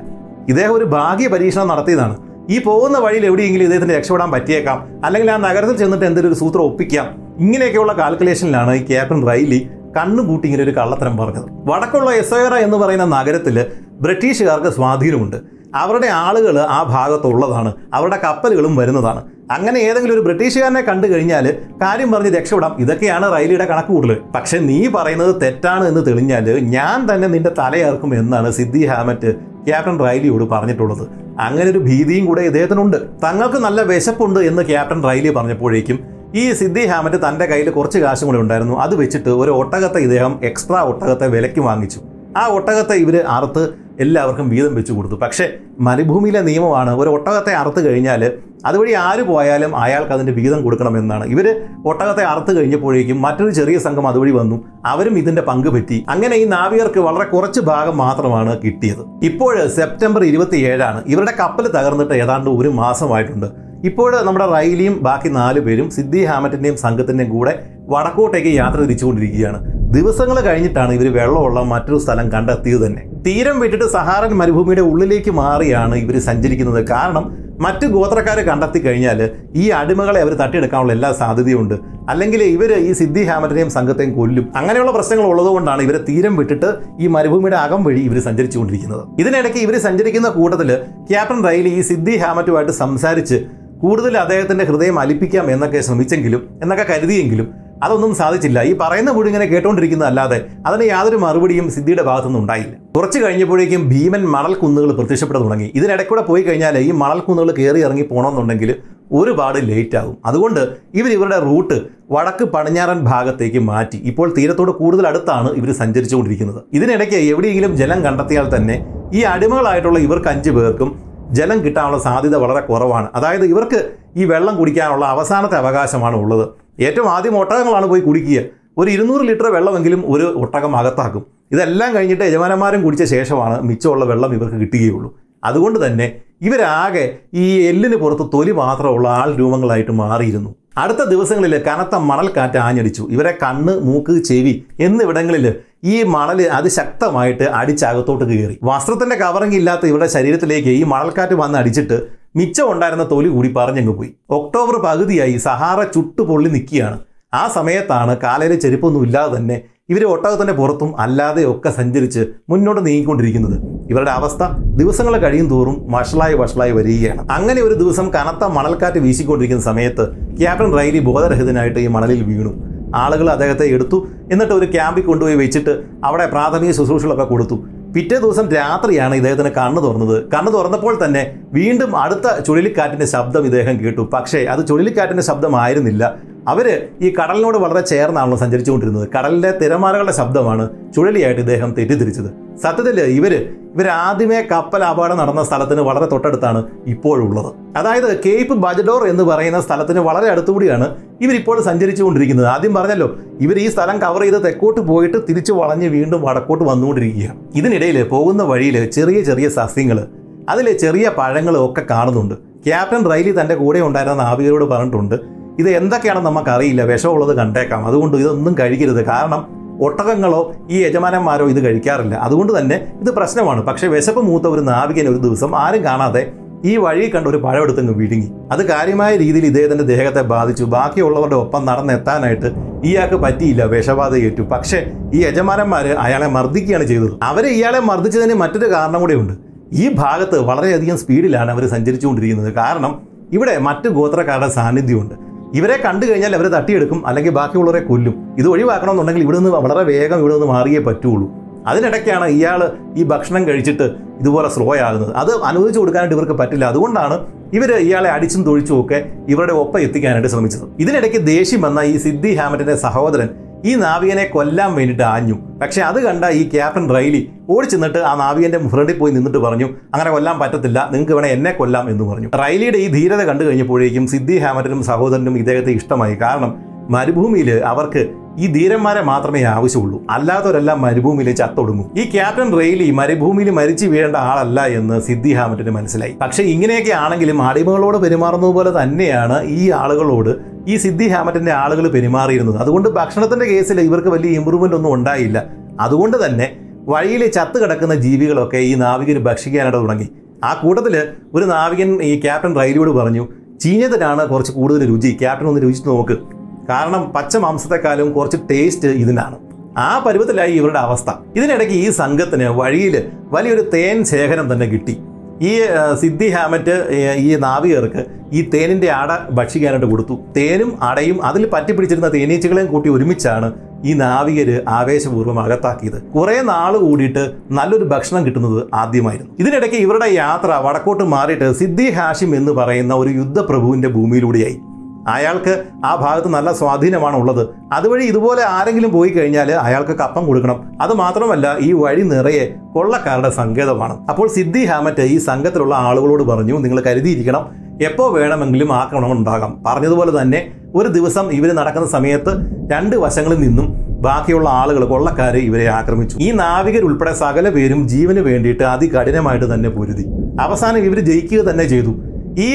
ഇദ്ദേഹം ഒരു ഭാഗ്യ പരീക്ഷണം നടത്തിയതാണ്. ഈ പോകുന്ന വഴിയിൽ എവിടെയെങ്കിലും ഇദ്ദേഹത്തിന് രക്ഷപ്പെടാൻ പറ്റിയേക്കാം. അല്ലെങ്കിൽ ആ നഗരത്തിൽ ചെന്നിട്ട് എന്തെങ്കിലും ഒരു സൂത്രം ഒപ്പിക്കാം. ഇങ്ങനെയൊക്കെയുള്ള കാൽക്കുലേഷനിലാണ് ഈ ക്യാപ്റ്റൻ റൈലി കണ്ണുകൂട്ടി ഇങ്ങനെ ഒരു കള്ളത്തരം പറഞ്ഞത്. വടക്കുള്ള എസോയറ എന്ന് പറയുന്ന നഗരത്തിൽ ബ്രിട്ടീഷുകാർക്ക് സ്വാധീനമുണ്ട്. അവരുടെ ആളുകൾ ആ ഭാഗത്തുള്ളതാണ്. അവരുടെ കപ്പലുകളും വരുന്നതാണ്. അങ്ങനെ ഏതെങ്കിലും ഒരു ബ്രിട്ടീഷുകാരനെ കണ്ടു കഴിഞ്ഞാൽ കാര്യം പറഞ്ഞ് രക്ഷപ്പെടാം. ഇതൊക്കെയാണ് റൈലിയുടെ കൂടുതൽ പക്ഷെ നീ പറയുന്നത് തെറ്റാണ് എന്ന് തെളിഞ്ഞാൽ ഞാൻ തന്നെ നിന്റെ തലയേർക്കും എന്നാണ് സിദ്ധി ഹാമറ്റ് ക്യാപ്റ്റൻ റൈലിയോട് പറഞ്ഞിട്ടുള്ളത്. അങ്ങനെ ഒരു ഭീതിയും കൂടെ ഇദ്ദേഹത്തിനുണ്ട്. തങ്ങൾക്ക് നല്ല വിശപ്പുണ്ട് എന്ന് ക്യാപ്റ്റൻ റൈലി പറഞ്ഞപ്പോഴേക്കും ഈ സിദ്ധി ഹാമറ്റ് തന്റെ കയ്യിൽ കുറച്ച് കാശും കൂടെ ഉണ്ടായിരുന്നു. അത് വെച്ചിട്ട് ഒരു ഒട്ടകത്തെ ഇദ്ദേഹം എക്സ്ട്രാ ഒട്ടകത്തെ വിലയ്ക്ക് വാങ്ങിച്ചു. ആ ഒട്ടകത്തെ ഇവർ അറുത്ത് എല്ലാവർക്കും വീതം വെച്ച് കൊടുത്തു. പക്ഷേ മരുഭൂമിയിലെ നിയമമാണ് ഒരു ഒട്ടകത്തെ അറുത്ത് കഴിഞ്ഞാൽ അതുവഴി ആര് പോയാലും അയാൾക്ക് അതിന്റെ വീതം കൊടുക്കണമെന്നാണ് ഇവർ ഒട്ടകത്തെ അറുത്ത് കഴിഞ്ഞപ്പോഴേക്കും മറ്റൊരു ചെറിയ സംഘം അതുവഴി വന്നു. അവരും ഇതിന്റെ പങ്ക് പറ്റി. അങ്ങനെ ഈ നാവികർക്ക് വളരെ കുറച്ച് ഭാഗം മാത്രമാണ് കിട്ടിയത്. ഇപ്പോൾ സെപ്റ്റംബർ ഇരുപത്തിയേഴാണ്. ഇവരുടെ കപ്പൽ തകർന്നിട്ട് ഏതാണ്ട് ഒരു മാസമായിട്ടുണ്ട്. ഇപ്പോൾ നമ്മുടെ റൈലിയും ബാക്കി നാല് പേരും സിദ്ധി ഹാമറ്റിന്റെയും സംഘത്തിന്റെയും കൂടെ വടക്കോട്ടേക്ക് യാത്ര തിരിച്ചുകൊണ്ടിരിക്കുകയാണ്. ദിവസങ്ങൾ കഴിഞ്ഞിട്ടാണ് ഇവർ വെള്ളമുള്ള മറ്റൊരു സ്ഥലം കണ്ടെത്തിയത് തന്നെ. തീരം വിട്ടിട്ട് സഹാറൻ മരുഭൂമിയുടെ ഉള്ളിലേക്ക് മാറിയാണ് ഇവർ സഞ്ചരിക്കുന്നത്. കാരണം മറ്റു ഗോത്രക്കാരെ കണ്ടെത്തി കഴിഞ്ഞാൽ ഈ അടിമകളെ അവർ തട്ടിയെടുക്കാനുള്ള എല്ലാ സാധ്യതയുണ്ട്. അല്ലെങ്കിൽ ഇവർ ഈ സിദ്ധി ഹാമറ്റിനെയും സംഘത്തെയും കൊല്ലും. അങ്ങനെയുള്ള പ്രശ്നങ്ങൾ ഉള്ളതുകൊണ്ടാണ് ഇവർ തീരം വിട്ടിട്ട് ഈ മരുഭൂമിയുടെ അകം വഴി ഇവർ സഞ്ചരിച്ചുകൊണ്ടിരിക്കുന്നത്. ഇതിനിടയ്ക്ക് ഇവർ സഞ്ചരിക്കുന്ന കൂട്ടത്തിൽ ക്യാപ്റ്റൻ റൈലി ഈ സിദ്ധി ഹാമറ്റുമായിട്ട് സംസാരിച്ച് കൂടുതൽ അദ്ദേഹത്തിന്റെ ഹൃദയം അലിപ്പിക്കാം എന്നൊക്കെ ശ്രമിച്ചെങ്കിലും എന്നൊക്കെ കരുതിയെങ്കിലും അതൊന്നും സാധിച്ചില്ല. ഈ പറയുന്ന മുഴുവൻ ഇങ്ങനെ കേട്ടോണ്ടിരിക്കുന്നതല്ലാതെ അതിന് യാതൊരു മറുപടിയും സിദ്ധിയുടെ ഭാഗത്തുനിന്ന് ഉണ്ടായില്ല. കുറച്ച് കഴിഞ്ഞപ്പോഴേക്കും ഭീമൻ മണൽ കുന്നുകൾ പ്രത്യക്ഷപ്പെട്ട് തുടങ്ങി. ഇതിനിടയ്ക്കൂടെ പോയി കഴിഞ്ഞാൽ ഈ മണൽ കുന്നുകൾ കയറി ഇറങ്ങി പോകണമെന്നുണ്ടെങ്കിൽ ഒരുപാട് ലേറ്റ് ആകും അതുകൊണ്ട് ഇവർ ഇവരുടെ റൂട്ട് വടക്ക് പടിഞ്ഞാറൻ ഭാഗത്തേക്ക് മാറ്റി. ഇപ്പോൾ തീരത്തോട് കൂടുതൽ അടുത്താണ് ഇവർ സഞ്ചരിച്ചുകൊണ്ടിരിക്കുന്നത്. ഇതിനിടയ്ക്ക് എവിടെയെങ്കിലും ജലം കണ്ടെത്തിയാൽ തന്നെ ഈ അടിമകളായിട്ടുള്ള ഇവർക്ക് അഞ്ച് പേർക്കും ജലം കിട്ടാനുള്ള സാധ്യത വളരെ കുറവാണ്. അതായത് ഇവർക്ക് ഈ വെള്ളം കുടിക്കാനുള്ള അവസാനത്തെ അവകാശമാണ് ഉള്ളത്. ഏറ്റവും ആദ്യം ഒട്ടകങ്ങളാണ് പോയി കുടിക്കുക. ഒരു ഇരുന്നൂറ് ലിറ്റർ വെള്ളമെങ്കിലും ഒരു ഒട്ടകം അകത്താക്കും. ഇതെല്ലാം കഴിഞ്ഞിട്ട് യജമാനന്മാരും കുടിച്ച ശേഷമാണ് മിച്ചമുള്ള വെള്ളം ഇവർക്ക് കിട്ടുകയുള്ളൂ. അതുകൊണ്ട് തന്നെ ഇവരാകെ ഈ എല്ലിന് പുറത്ത് തൊലി മാത്രമുള്ള ആൾ രൂപങ്ങളായിട്ട് മാറിയിരുന്നു. അടുത്ത ദിവസങ്ങളിൽ കനത്ത മണൽക്കാറ്റ് ആഞ്ഞടിച്ചു. ഇവരെ കണ്ണ് മൂക്ക് ചെവി എന്നിവിടങ്ങളിൽ ഈ മണൽ അത് ശക്തമായിട്ട് അടിച്ചകത്തോട്ട് കയറി. വസ്ത്രത്തിന്റെ കവറിങ് ഇല്ലാത്ത ഇവരുടെ ശരീരത്തിലേക്ക് ഈ മണൽക്കാറ്റ് വന്ന് അടിച്ചിട്ട് മിച്ചം ഉണ്ടായിരുന്ന തൊലി കൂടി പറഞ്ഞങ്ങ് പോയി. ഒക്ടോബർ പകുതിയായി സഹാറ ചുട്ടു പൊള്ളി നിൽക്കുകയാണ്. ആ സമയത്താണ് കാലയിലെ ചെരുപ്പൊന്നും ഇല്ലാതെ തന്നെ ഇവർ ഒട്ടകത്തിന്റെ പുറത്തും അല്ലാതെ ഒക്കെ സഞ്ചരിച്ച് മുന്നോട്ട് നീങ്ങിക്കൊണ്ടിരിക്കുന്നത്. ഇവരുടെ അവസ്ഥ ദിവസങ്ങൾ കഴിയും തോറും വഷളായി വഷളായി വരികയാണ്. അങ്ങനെ ഒരു ദിവസം കനത്ത മണൽക്കാറ്റ് വീശിക്കൊണ്ടിരിക്കുന്ന സമയത്ത് ക്യാപ്റ്റൻ റൈലി ബോധരഹിതനായിട്ട് ഈ മണലിൽ വീണു. ആളുകൾ അദ്ദേഹത്തെ എടുത്തു. എന്നിട്ട് ഒരു ക്യാമ്പിൽ കൊണ്ടുപോയി വെച്ചിട്ട് അവിടെ പ്രാഥമിക ശുശ്രൂഷകളൊക്കെ കൊടുത്തു. പിറ്റേ ദിവസം രാത്രിയാണ് ഇദ്ദേഹത്തിന് കണ്ണ് തുറന്നത്. കണ്ണ് തുറന്നപ്പോൾ തന്നെ വീണ്ടും അടുത്ത ചുഴലിക്കാറ്റിന്റെ ശബ്ദം ഇദ്ദേഹം കേട്ടു. പക്ഷേ അത് ചുഴലിക്കാറ്റിന്റെ ശബ്ദമായിരുന്നില്ല അവർ ഈ കടലിനോട് വളരെ ചേർന്നാണല്ലോ സഞ്ചരിച്ചുകൊണ്ടിരുന്നത്. കടലിലെ തിരമാലകളുടെ ശബ്ദമാണ് ചുഴലിയായിട്ട് ഇദ്ദേഹം തെറ്റിദ്ധരിച്ചത്. സത്യത്തിൽ ഇവർ ഇവരാദ്യമേ കപ്പൽ അപകടം നടന്ന സ്ഥലത്തിന് വളരെ തൊട്ടടുത്താണ് ഇപ്പോഴുള്ളത്. അതായത് കേപ്പ് ബജഡോർ എന്ന് പറയുന്ന സ്ഥലത്തിന് വളരെ അടുത്തുകൂടിയാണ് ഇവരിപ്പോൾ സഞ്ചരിച്ചുകൊണ്ടിരിക്കുന്നത്. ആദ്യം പറഞ്ഞല്ലോ ഇവർ ഈ സ്ഥലം കവർ ചെയ്ത് തെക്കോട്ട് പോയിട്ട് തിരിച്ചു വളഞ്ഞ് വീണ്ടും വടക്കോട്ട് വന്നുകൊണ്ടിരിക്കുകയാണ്. ഇതിനിടയിൽ പോകുന്ന വഴിയിൽ ചെറിയ ചെറിയ സസ്യങ്ങൾ അതിലെ ചെറിയ പഴങ്ങളും ഒക്കെ കാണുന്നുണ്ട്. ക്യാപ്റ്റൻ റൈലി തന്റെ കൂടെ ഉണ്ടായിരുന്ന നാവികരോട് പറഞ്ഞിട്ടുണ്ട് ഇത് എന്തൊക്കെയാണെന്ന് നമുക്കറിയില്ല. വിഷമുള്ളത് കണ്ടേക്കാം. അതുകൊണ്ട് ഇതൊന്നും കഴിക്കരുത്. കാരണം ഒട്ടകങ്ങളോ ഈ യജമാനന്മാരോ ഇത് കഴിക്കാറില്ല. അതുകൊണ്ട് തന്നെ ഇത് പ്രശ്നമാണ്. പക്ഷേ വിശപ്പ് മൂത്ത ഒരു നാവികൻ ഒരു ദിവസം ആരും കാണാതെ ഈ വഴി കണ്ട ഒരു പഴം എടുത്തങ്ങ് വിഴുങ്ങി. അത് കാര്യമായ രീതിയിൽ ഇദ്ദേഹത്തിന്റെ ദേഹത്തെ ബാധിച്ചു. ബാക്കിയുള്ളവരുടെ ഒപ്പം നടന്നെത്താനായിട്ട് ഇയാൾക്ക് പറ്റിയില്ല. വിഷബാധ ഏറ്റു. പക്ഷേ ഈ യജമാനന്മാർ അയാളെ മർദ്ദിക്കുകയാണ് ചെയ്തത്. അവരെ ഇയാളെ മർദ്ദിച്ചതിന് മറ്റൊരു കാരണം കൂടിയുണ്ട്. ഈ ഭാഗത്ത് വളരെയധികം സ്പീഡിലാണ് അവർ സഞ്ചരിച്ചുകൊണ്ടിരിക്കുന്നത്. കാരണം ഇവിടെ മറ്റു ഗോത്രക്കാരുടെ സാന്നിധ്യമുണ്ട്. ഇവരെ കണ്ടു കഴിഞ്ഞാൽ അവരെ തട്ടിയെടുക്കും അല്ലെങ്കിൽ ബാക്കിയുള്ളവരെ കൊല്ലും. ഇത് ഒഴിവാക്കണമെന്നുണ്ടെങ്കിൽ ഇവിടെ നിന്ന് വളരെ വേഗം ഇവിടെ നിന്ന് മാറിയേ പറ്റുള്ളൂ. അതിനിടയ്ക്കാണ് ഇയാൾ ഈ ഭക്ഷണം കഴിച്ചിട്ട് ഇതുപോലെ സ്ലോ ആകുന്നത്. അത് അനുവദിച്ചു കൊടുക്കാനായിട്ട് ഇവർക്ക് പറ്റില്ല. അതുകൊണ്ടാണ് ഇവർ ഇയാളെ അടിച്ചും തൊഴിച്ചും ഒക്കെ ഇവരുടെ ഒപ്പം എത്തിക്കാനായിട്ട് ശ്രമിച്ചത്. ഇതിനിടയ്ക്ക് ദേഷ്യം വന്ന ഈ സിദ്ധി ഹാമറ്റിന്റെ സഹോദരൻ ഈ നാവികനെ കൊല്ലാൻ വേണ്ടിയിട്ട് ആഞ്ഞു. പക്ഷെ അത് കണ്ട ഈ ക്യാപ്റ്റൻ റൈലി ഓടി ചെന്നിട്ട് ആ നാവികന്റെ ഫ്രണ്ടിൽ പോയി നിന്നിട്ട് പറഞ്ഞു അങ്ങനെ കൊല്ലാൻ പറ്റത്തില്ല നിങ്ങൾക്ക് വേണേ എന്നെ കൊല്ലാം എന്ന് പറഞ്ഞു. റൈലിയുടെ ഈ ധീരത കണ്ടു കഴിഞ്ഞപ്പോഴേക്കും സിദ്ധി ഹാമറ്റിനും സഹോദരനും ഇദ്ദേഹത്തെ ഇഷ്ടമായി. കാരണം മരുഭൂമിയിൽ അവർക്ക് ഈ ധീരന്മാരെ മാത്രമേ ആവശ്യമുള്ളൂ. അല്ലാത്തവരെല്ലാം മരുഭൂമിയിൽ ചത്തൊടുങ്ങും. ഈ ക്യാപ്റ്റൻ റെയിലി മരുഭൂമിയിൽ മരിച്ചു വീഴേണ്ട ആളല്ല എന്ന് സിദ്ധി ഹാമറ്റിന് മനസ്സിലായി. പക്ഷെ ഇങ്ങനെയൊക്കെ ആണെങ്കിലും അടിമകളോട് പെരുമാറുന്നത് പോലെ തന്നെയാണ് ഈ ആളുകളോട് ഈ സിദ്ധി ഹാമറ്റിന്റെ ആളുകൾ പെരുമാറിയിരുന്നത് അതുകൊണ്ട് ഭക്ഷണത്തിന്റെ കേസിൽ ഇവർക്ക് വലിയ ഇമ്പ്രൂവ്മെന്റ് ഒന്നും ഉണ്ടായില്ല. അതുകൊണ്ട് തന്നെ വഴിയിൽ ചത്തു കിടക്കുന്ന ജീവികളൊക്കെ ഈ നാവികന് ഭക്ഷിക്കാനായിട്ട് തുടങ്ങി. ആ കൂട്ടത്തിൽ ഒരു നാവികൻ ഈ ക്യാപ്റ്റൻ റൈലിയോട് പറഞ്ഞു ചീഞ്ഞതിനാണ് കുറച്ച് കൂടുതൽ രുചി. ക്യാപ്റ്റൻ ഒന്ന് രുചിച്ച് നോക്ക്. കാരണം പച്ച മാംസത്തെക്കാളും കുറച്ച് ടേസ്റ്റ് ഇതിനാണ്. ആ പരുവത്തിലായി ഇവരുടെ അവസ്ഥ. ഇതിനിടയ്ക്ക് ഈ സംഘത്തിന് വഴിയിൽ വലിയൊരു തേൻ ശേഖരം തന്നെ കിട്ടി. ഈ സിദ്ധി ഹാമറ്റ് ഈ നാവികർക്ക് ഈ തേനിന്റെ അട ഭക്ഷിക്കാനായിട്ട് കൊടുത്തു. തേനും അടയും അതിൽ പറ്റിപ്പിടിച്ചിരുന്ന തേനീച്ചകളെയും കൂട്ടി ഒരുമിച്ചാണ് ഈ നാവികർ ആവേശപൂർവം അകത്താക്കിയത്. കുറേ നാൾ കൂടിയിട്ട് നല്ലൊരു ഭക്ഷണം കിട്ടുന്നത് ആദ്യമായിരുന്നു. ഇതിനിടയ്ക്ക് ഇവരുടെ യാത്ര വടക്കോട്ട് മാറിയിട്ട് സിദ്ധി ഹാഷിം എന്ന് പറയുന്ന ഒരു യുദ്ധപ്രഭുവിന്റെ ഭൂമിയിലൂടെയായി. അയാൾക്ക് ആ ഭാഗത്ത് നല്ല സ്വാധീനമാണ് ഉള്ളത്. അതുവഴി ഇതുപോലെ ആരെങ്കിലും പോയി കഴിഞ്ഞാൽ അയാൾക്ക് കപ്പം കൊടുക്കണം. അത് മാത്രമല്ല ഈ വഴി നിറയെ കൊള്ളക്കാരുടെ സങ്കേതമാണ്. അപ്പോൾ സിദ്ധി ഹാമറ്റ് ഈ സംഘത്തിലുള്ള ആളുകളോട് പറഞ്ഞു നിങ്ങൾ കരുതിയിരിക്കണം എപ്പോൾ വേണമെങ്കിലും ആക്രമണം ഉണ്ടാകാം. പറഞ്ഞതുപോലെ തന്നെ ഒരു ദിവസം ഇവർ നടക്കുന്ന സമയത്ത് രണ്ട് വശങ്ങളിൽ നിന്നും ബാക്കിയുള്ള ആളുകൾ കൊള്ളക്കാർ ഇവരെ ആക്രമിച്ചു. ഈ നാവികരുൾപ്പെടെ സകല പേരും ജീവന് വേണ്ടിയിട്ട് അതികഠിനമായിട്ട് തന്നെ പൊരുതി. അവസാനം ഇവർ ജയിക്കുക തന്നെ ചെയ്തു. ഈ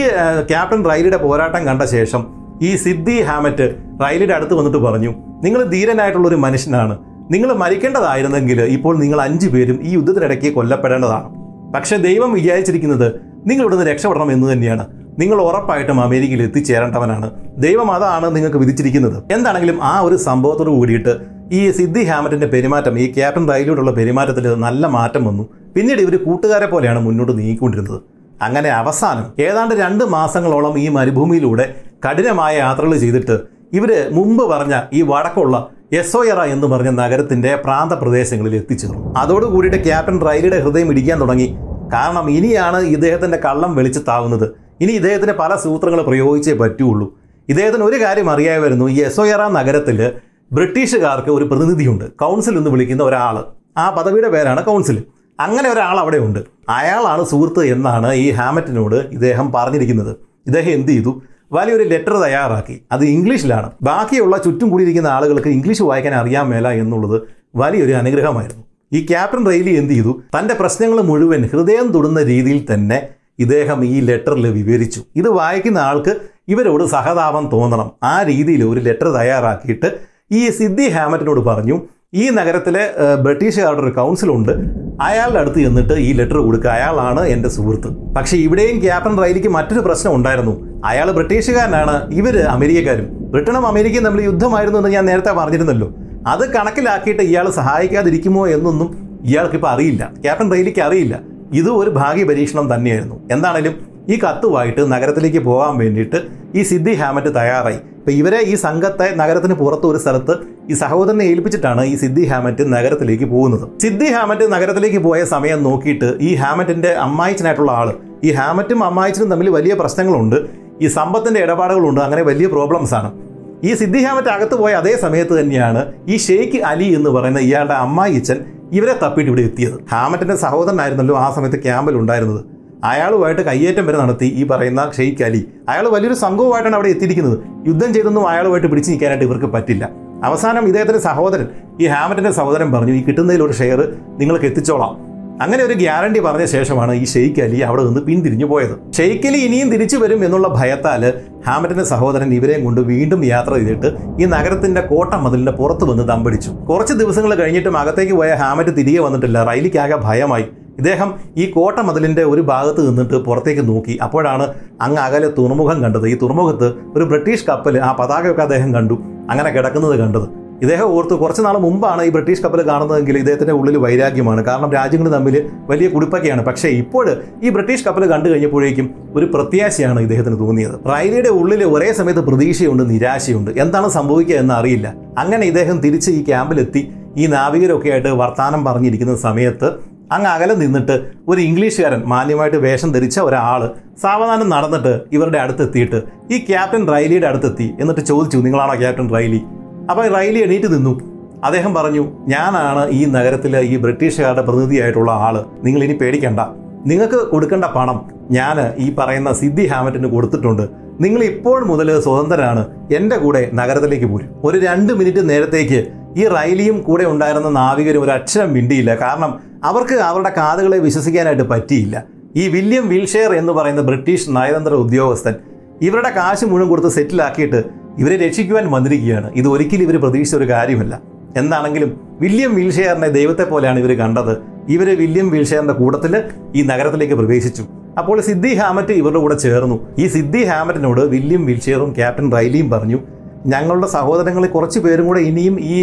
ക്യാപ്റ്റൻ റൈലിയുടെ പോരാട്ടം കണ്ട ശേഷം ഈ സിദ്ധി ഹാമറ്റ് റൈലിയുടെ അടുത്ത് വന്നിട്ട് പറഞ്ഞു നിങ്ങൾ ധീരനായിട്ടുള്ള ഒരു മനുഷ്യനാണ്. നിങ്ങൾ മരിക്കേണ്ടതായിരുന്നെങ്കിൽ ഇപ്പോൾ നിങ്ങൾ അഞ്ചു പേരും ഈ യുദ്ധത്തിനിടയ്ക്ക് കൊല്ലപ്പെടേണ്ടതാണ്. പക്ഷേ ദൈവം വിചാരിച്ചിരിക്കുന്നത് നിങ്ങൾ ഇവിടുന്ന് രക്ഷപ്പെടണം എന്ന് തന്നെയാണ്. നിങ്ങൾ ഉറപ്പായിട്ടും അമേരിക്കയിൽ എത്തിച്ചേരേണ്ടവനാണ്. ദൈവം അതാണ് നിങ്ങൾക്ക് വിധിച്ചിരിക്കുന്നത്. എന്താണെങ്കിലും ആ ഒരു സംഭവത്തോട് കൂടിയിട്ട് ഈ സിദ്ധി ഹാമറ്റിന്റെ പെരുമാറ്റം ഈ ക്യാപ്റ്റൻ റൈലിയോടുള്ള പെരുമാറ്റത്തിൽ നല്ല മാറ്റം വന്നു. പിന്നീട് ഇവർ കൂട്ടുകാരെ പോലെയാണ് മുന്നോട്ട് നീങ്ങിക്കൊണ്ടിരുന്നത്. അങ്ങനെ അവസാനം ഏതാണ്ട് രണ്ട് മാസങ്ങളോളം ഈ മരുഭൂമിയിലൂടെ കഠിനമായ യാത്രകൾ ചെയ്തിട്ട് ഇവർ മുമ്പ് പറഞ്ഞ ഈ വടക്കുള്ള എസോയറ എന്ന് പറഞ്ഞ നഗരത്തിന്റെ പ്രാന്തപ്രദേശങ്ങളിൽ എത്തിച്ചേർന്നു. അതോടുകൂടിയിട്ട് ക്യാപ്റ്റൻ റൈലിയുടെ ഹൃദയം ഇടിക്കാൻ തുടങ്ങി. കാരണം ഇനിയാണ് ഇദ്ദേഹത്തിന്റെ കള്ളം വെളിച്ചത്താവുന്നത്. ഇനി ഇദ്ദേഹത്തിന് പല സൂത്രങ്ങൾ പ്രയോഗിച്ചേ പറ്റുള്ളൂ. ഇദ്ദേഹത്തിന് ഒരു കാര്യം അറിയാമായിരുന്നു. ഈ എസോയറ നഗരത്തിൽ ബ്രിട്ടീഷുകാർക്ക് ഒരു പ്രതിനിധിയുണ്ട്. കൗൺസിൽ എന്ന് വിളിക്കുന്ന ഒരാൾ ആ പദവിയുടെ പേരാണ് കൗൺസിൽ. അങ്ങനെ ഒരാൾ അവിടെ ഉണ്ട്. അയാളാണ് സുഹൃത്ത് എന്നാണ് ഈ ഹാമറ്റിനോട് ഇദ്ദേഹം പറഞ്ഞിരിക്കുന്നത്. ഇദ്ദേഹം എന്ത് ചെയ്തു? വലിയൊരു ലെറ്റർ തയ്യാറാക്കി. അത് ഇംഗ്ലീഷിലാണ്. ബാക്കിയുള്ള ചുറ്റും കൂടിയിരിക്കുന്ന ആളുകൾക്ക് ഇംഗ്ലീഷ് വായിക്കാൻ അറിയാൻ മേല എന്നുള്ളത് വലിയൊരു അനുഗ്രഹമായിരുന്നു. ഈ ക്യാപ്റ്റൻ റെയിലി എന്ത് ചെയ്തു? തന്റെ പ്രശ്നങ്ങൾ മുഴുവൻ ഹൃദയം തൊടുന്ന രീതിയിൽ തന്നെ ഇദ്ദേഹം ഈ ലെറ്ററിൽ വിവരിച്ചു. ഇത് വായിക്കുന്ന ആൾക്ക് ഇവരോട് സഹതാപം തോന്നണം. ആ രീതിയിൽ ഒരു ലെറ്റർ തയ്യാറാക്കിയിട്ട് ഈ സിദ്ധി ഹാമറ്റിനോട് പറഞ്ഞു ഈ നഗരത്തിലെ ബ്രിട്ടീഷുകാരുടെ ഒരു കൗൺസിലുണ്ട്. അയാളുടെ അടുത്ത് ചെന്നിട്ട് ഈ ലെറ്റർ കൊടുക്കുക. അയാളാണ് എന്റെ സുഹൃത്ത്. പക്ഷേ ഇവിടെയും ക്യാപ്റ്റൻ റൈലിക്ക് മറ്റൊരു പ്രശ്നം ഉണ്ടായിരുന്നു. അയാൾ ബ്രിട്ടീഷുകാരനാണ് ഇവർ അമേരിക്കക്കാരും. ബ്രിട്ടനും അമേരിക്കയും തമ്മിൽ യുദ്ധമായിരുന്നു എന്ന് ഞാൻ നേരത്തെ പറഞ്ഞിരുന്നല്ലോ. അത് കണക്കിലാക്കിയിട്ട് ഇയാൾ സഹായിക്കാതിരിക്കുമോ എന്നൊന്നും ഇയാൾക്കിപ്പോൾ അറിയില്ല. ക്യാപ്റ്റൻ റൈലിക്ക് അറിയില്ല. ഇത് ഒരു ഭാഗ്യ പരീക്ഷണം തന്നെയായിരുന്നു. എന്താണേലും ഈ കത്തുമായിട്ട് നഗരത്തിലേക്ക് പോകാൻ വേണ്ടിയിട്ട് ഈ സിദ്ധി ഹാമറ്റ് തയ്യാറായി. ഇപ്പം ഇവരെ ഈ സംഘത്തെ നഗരത്തിന് പുറത്ത് ഒരു സ്ഥലത്ത് ഈ സഹോദരനെ ഏൽപ്പിച്ചിട്ടാണ് ഈ സിദ്ധി ഹാമറ്റ് നഗരത്തിലേക്ക് പോകുന്നത്. സിദ്ധി ഹാമറ്റ് നഗരത്തിലേക്ക് പോയ സമയം നോക്കിയിട്ട് ഈ ഹാമറ്റിന്റെ അമ്മായിച്ചനായിട്ടുള്ള ആൾ ഈ ഹാമറ്റും അമ്മായിച്ചനും തമ്മിൽ വലിയ പ്രശ്നങ്ങളുണ്ട്. ഈ സമ്പത്തിന്റെ ഇടപാടുകളുണ്ട്. അങ്ങനെ വലിയ പ്രോബ്ലംസ് ആണ്. ഈ സിദ്ധി ഹാമറ്റ് അകത്ത് പോയ അതേ സമയത്ത് തന്നെയാണ് ഈ ഷെയ്ഖ് അലി എന്ന് പറയുന്ന ഇയാളുടെ അമ്മായിച്ചൻ ഇവരെ തപ്പിയിട്ട് ഇവിടെ എത്തിയത്. ഹാമറ്റിന്റെ സഹോദരനായിരുന്നല്ലോ ആ സമയത്ത് ക്യാമ്പിൽ ഉണ്ടായിരുന്നത്. അയാളുമായിട്ട് കയ്യേറ്റം വരെ നടത്തി ഈ പറയുന്ന ഷെയ്ഖ് അലി. അയാൾ വലിയൊരു സംഘവുമായിട്ടാണ് അവിടെ എത്തിയിരിക്കുന്നത്. യുദ്ധം ചെയ്തൊന്നും അയാളുമായിട്ട് പിടിച്ചു നിൽക്കാനായിട്ട് ഇവർക്ക് പറ്റില്ല. അവസാനം ഇദ്ദേഹത്തിന്റെ സഹോദരൻ ഈ ഹാമറ്റിന്റെ സഹോദരൻ പറഞ്ഞു ഈ കിട്ടുന്നതിൽ ഒരു ഷെയർ നിങ്ങൾക്ക് എത്തിച്ചോളാം. അങ്ങനെ ഒരു ഗ്യാരണ്ടി പറഞ്ഞ ശേഷമാണ് ഈ ഷെയ്ഖ് അലി അവിടെ നിന്ന് പിന്തിരിഞ്ഞു പോയത്. ഷെയ്ഖ് അലി ഇനിയും തിരിച്ചു വരും എന്നുള്ള ഭയത്താൽ ഹാമറ്റിന്റെ സഹോദരൻ ഇവരെയും കൊണ്ട് വീണ്ടും യാത്ര ചെയ്തിട്ട് ഈ നഗരത്തിന്റെ കോട്ട മതിലിന്റെ പുറത്ത് വന്ന് ദമ്പടിച്ചു കുറച്ച് ദിവസങ്ങൾ കഴിഞ്ഞിട്ടും അകത്തേക്ക് പോയ ഹാമറ്റ് തിരികെ വന്നിട്ടില്ല. റൈലിക്കാകെ ഭയമായി. ഇദ്ദേഹം ഈ കോട്ട മതിലിന്റെ ഒരു ഭാഗത്ത് നിന്നിട്ട് പുറത്തേക്ക് നോക്കി. അപ്പോഴാണ് അങ്ങ് അകലെ തുറമുഖം കണ്ടത്. ഈ തുറമുഖത്ത് ഒരു ബ്രിട്ടീഷ് കപ്പൽ ആ പതാകയൊക്കെ അദ്ദേഹം കണ്ടു. അങ്ങനെ കിടക്കുന്നത് കണ്ടത്. ഇദ്ദേഹം ഓർത്ത് കുറച്ച് നാൾ മുമ്പാണ് ഈ ബ്രിട്ടീഷ് കപ്പൽ കാണുന്നതെങ്കിൽ ഇദ്ദേഹത്തിന്റെ ഉള്ളിൽ വൈരാഗ്യമാണ്. കാരണം രാജ്യങ്ങൾ തമ്മിൽ വലിയ കുടുപ്പൊക്കെയാണ്. പക്ഷേ ഇപ്പോൾ ഈ ബ്രിട്ടീഷ് കപ്പൽ കണ്ടു കഴിഞ്ഞപ്പോഴേക്കും ഒരു പ്രത്യാശയാണ് ഇദ്ദേഹത്തിന് തോന്നിയത്. റൈലിയുടെ ഉള്ളിൽ ഒരേ സമയത്ത് പ്രതീക്ഷയുണ്ട് നിരാശയുണ്ട്. എന്താണ് സംഭവിക്കുക എന്ന് അറിയില്ല. അങ്ങനെ ഇദ്ദേഹം തിരിച്ച് ഈ ക്യാമ്പിലെത്തി. ഈ നാവികരൊക്കെ ആയിട്ട് വർത്തമാനം പറഞ്ഞിരിക്കുന്ന സമയത്ത് അങ്ങ് അകലെ നിന്നിട്ട് ഒരു ഇംഗ്ലീഷുകാരൻ മാന്യമായിട്ട് വേഷം ധരിച്ച ഒരാൾ സാവധാനം നടന്നിട്ട് ഇവരുടെ അടുത്തെത്തിയിട്ട് ഈ ക്യാപ്റ്റൻ റൈലിയുടെ അടുത്തെത്തി എന്നിട്ട് ചോദിച്ചു നിങ്ങളാണോ ക്യാപ്റ്റൻ റൈലി? അപ്പോൾ റൈലി എണീറ്റ് നിന്നു. അദ്ദേഹം പറഞ്ഞു ഞാനാണ് ഈ നഗരത്തിലെ ഈ ബ്രിട്ടീഷുകാരുടെ പ്രതിനിധിയായിട്ടുള്ള ആൾ നിങ്ങൾ ഇനി പേടിക്കണ്ട. നിങ്ങൾക്ക് കൊടുക്കേണ്ട പണം ഞാൻ ഈ പറയുന്ന സിദ്ധി ഹാമറ്റിന് കൊടുത്തിട്ടുണ്ട്. നിങ്ങൾ ഇപ്പോൾ മുതൽ സ്വതന്ത്രനാണ്. എന്റെ കൂടെ നഗരത്തിലേക്ക് പോരും. ഒരു രണ്ട് മിനിറ്റ് നേരത്തേക്ക് ഈ റൈലിയും കൂടെ ഉണ്ടായിരുന്ന നാവികരും ഒരു അക്ഷരം മിണ്ടിയില്ല. കാരണം അവർക്ക് അവരുടെ കാതുകളെ വിശ്വസിക്കാനായിട്ട് പറ്റിയില്ല. ഈ വില്യം വിൽഷെയർ എന്ന് പറയുന്ന ബ്രിട്ടീഷ് നയതന്ത്ര ഉദ്യോഗസ്ഥൻ ഇവരുടെ കാശ് മുഴുവൻ കൊടുത്ത് സെറ്റിലാക്കിയിട്ട് ഇവരെ രക്ഷിക്കുവാൻ വന്നിരിക്കുകയാണ്. ഇത് ഒരിക്കലും ഇവർ പ്രതീക്ഷിച്ച ഒരു കാര്യമല്ല. എന്താണെങ്കിലും വില്യം വിൽഷെയറിനെ ദൈവത്തെ പോലെയാണ് ഇവർ കണ്ടത്. ഇവർ വില്യം വിൽഷെയറിന്റെ കൂട്ടത്തിൽ ഈ നഗരത്തിലേക്ക് പ്രവേശിച്ചു. അപ്പോൾ സിദ്ധി ഹാമറ്റ് ഇവരുടെ കൂടെ ചേർന്നു. ഈ സിദ്ധി ഹാമറ്റിനോട് വില്യം വിൽഷെയറും ക്യാപ്റ്റൻ റൈലിയും പറഞ്ഞു ഞങ്ങളുടെ സഹോദരങ്ങളിൽ കുറച്ച് പേരും കൂടെ ഇനിയും ഈ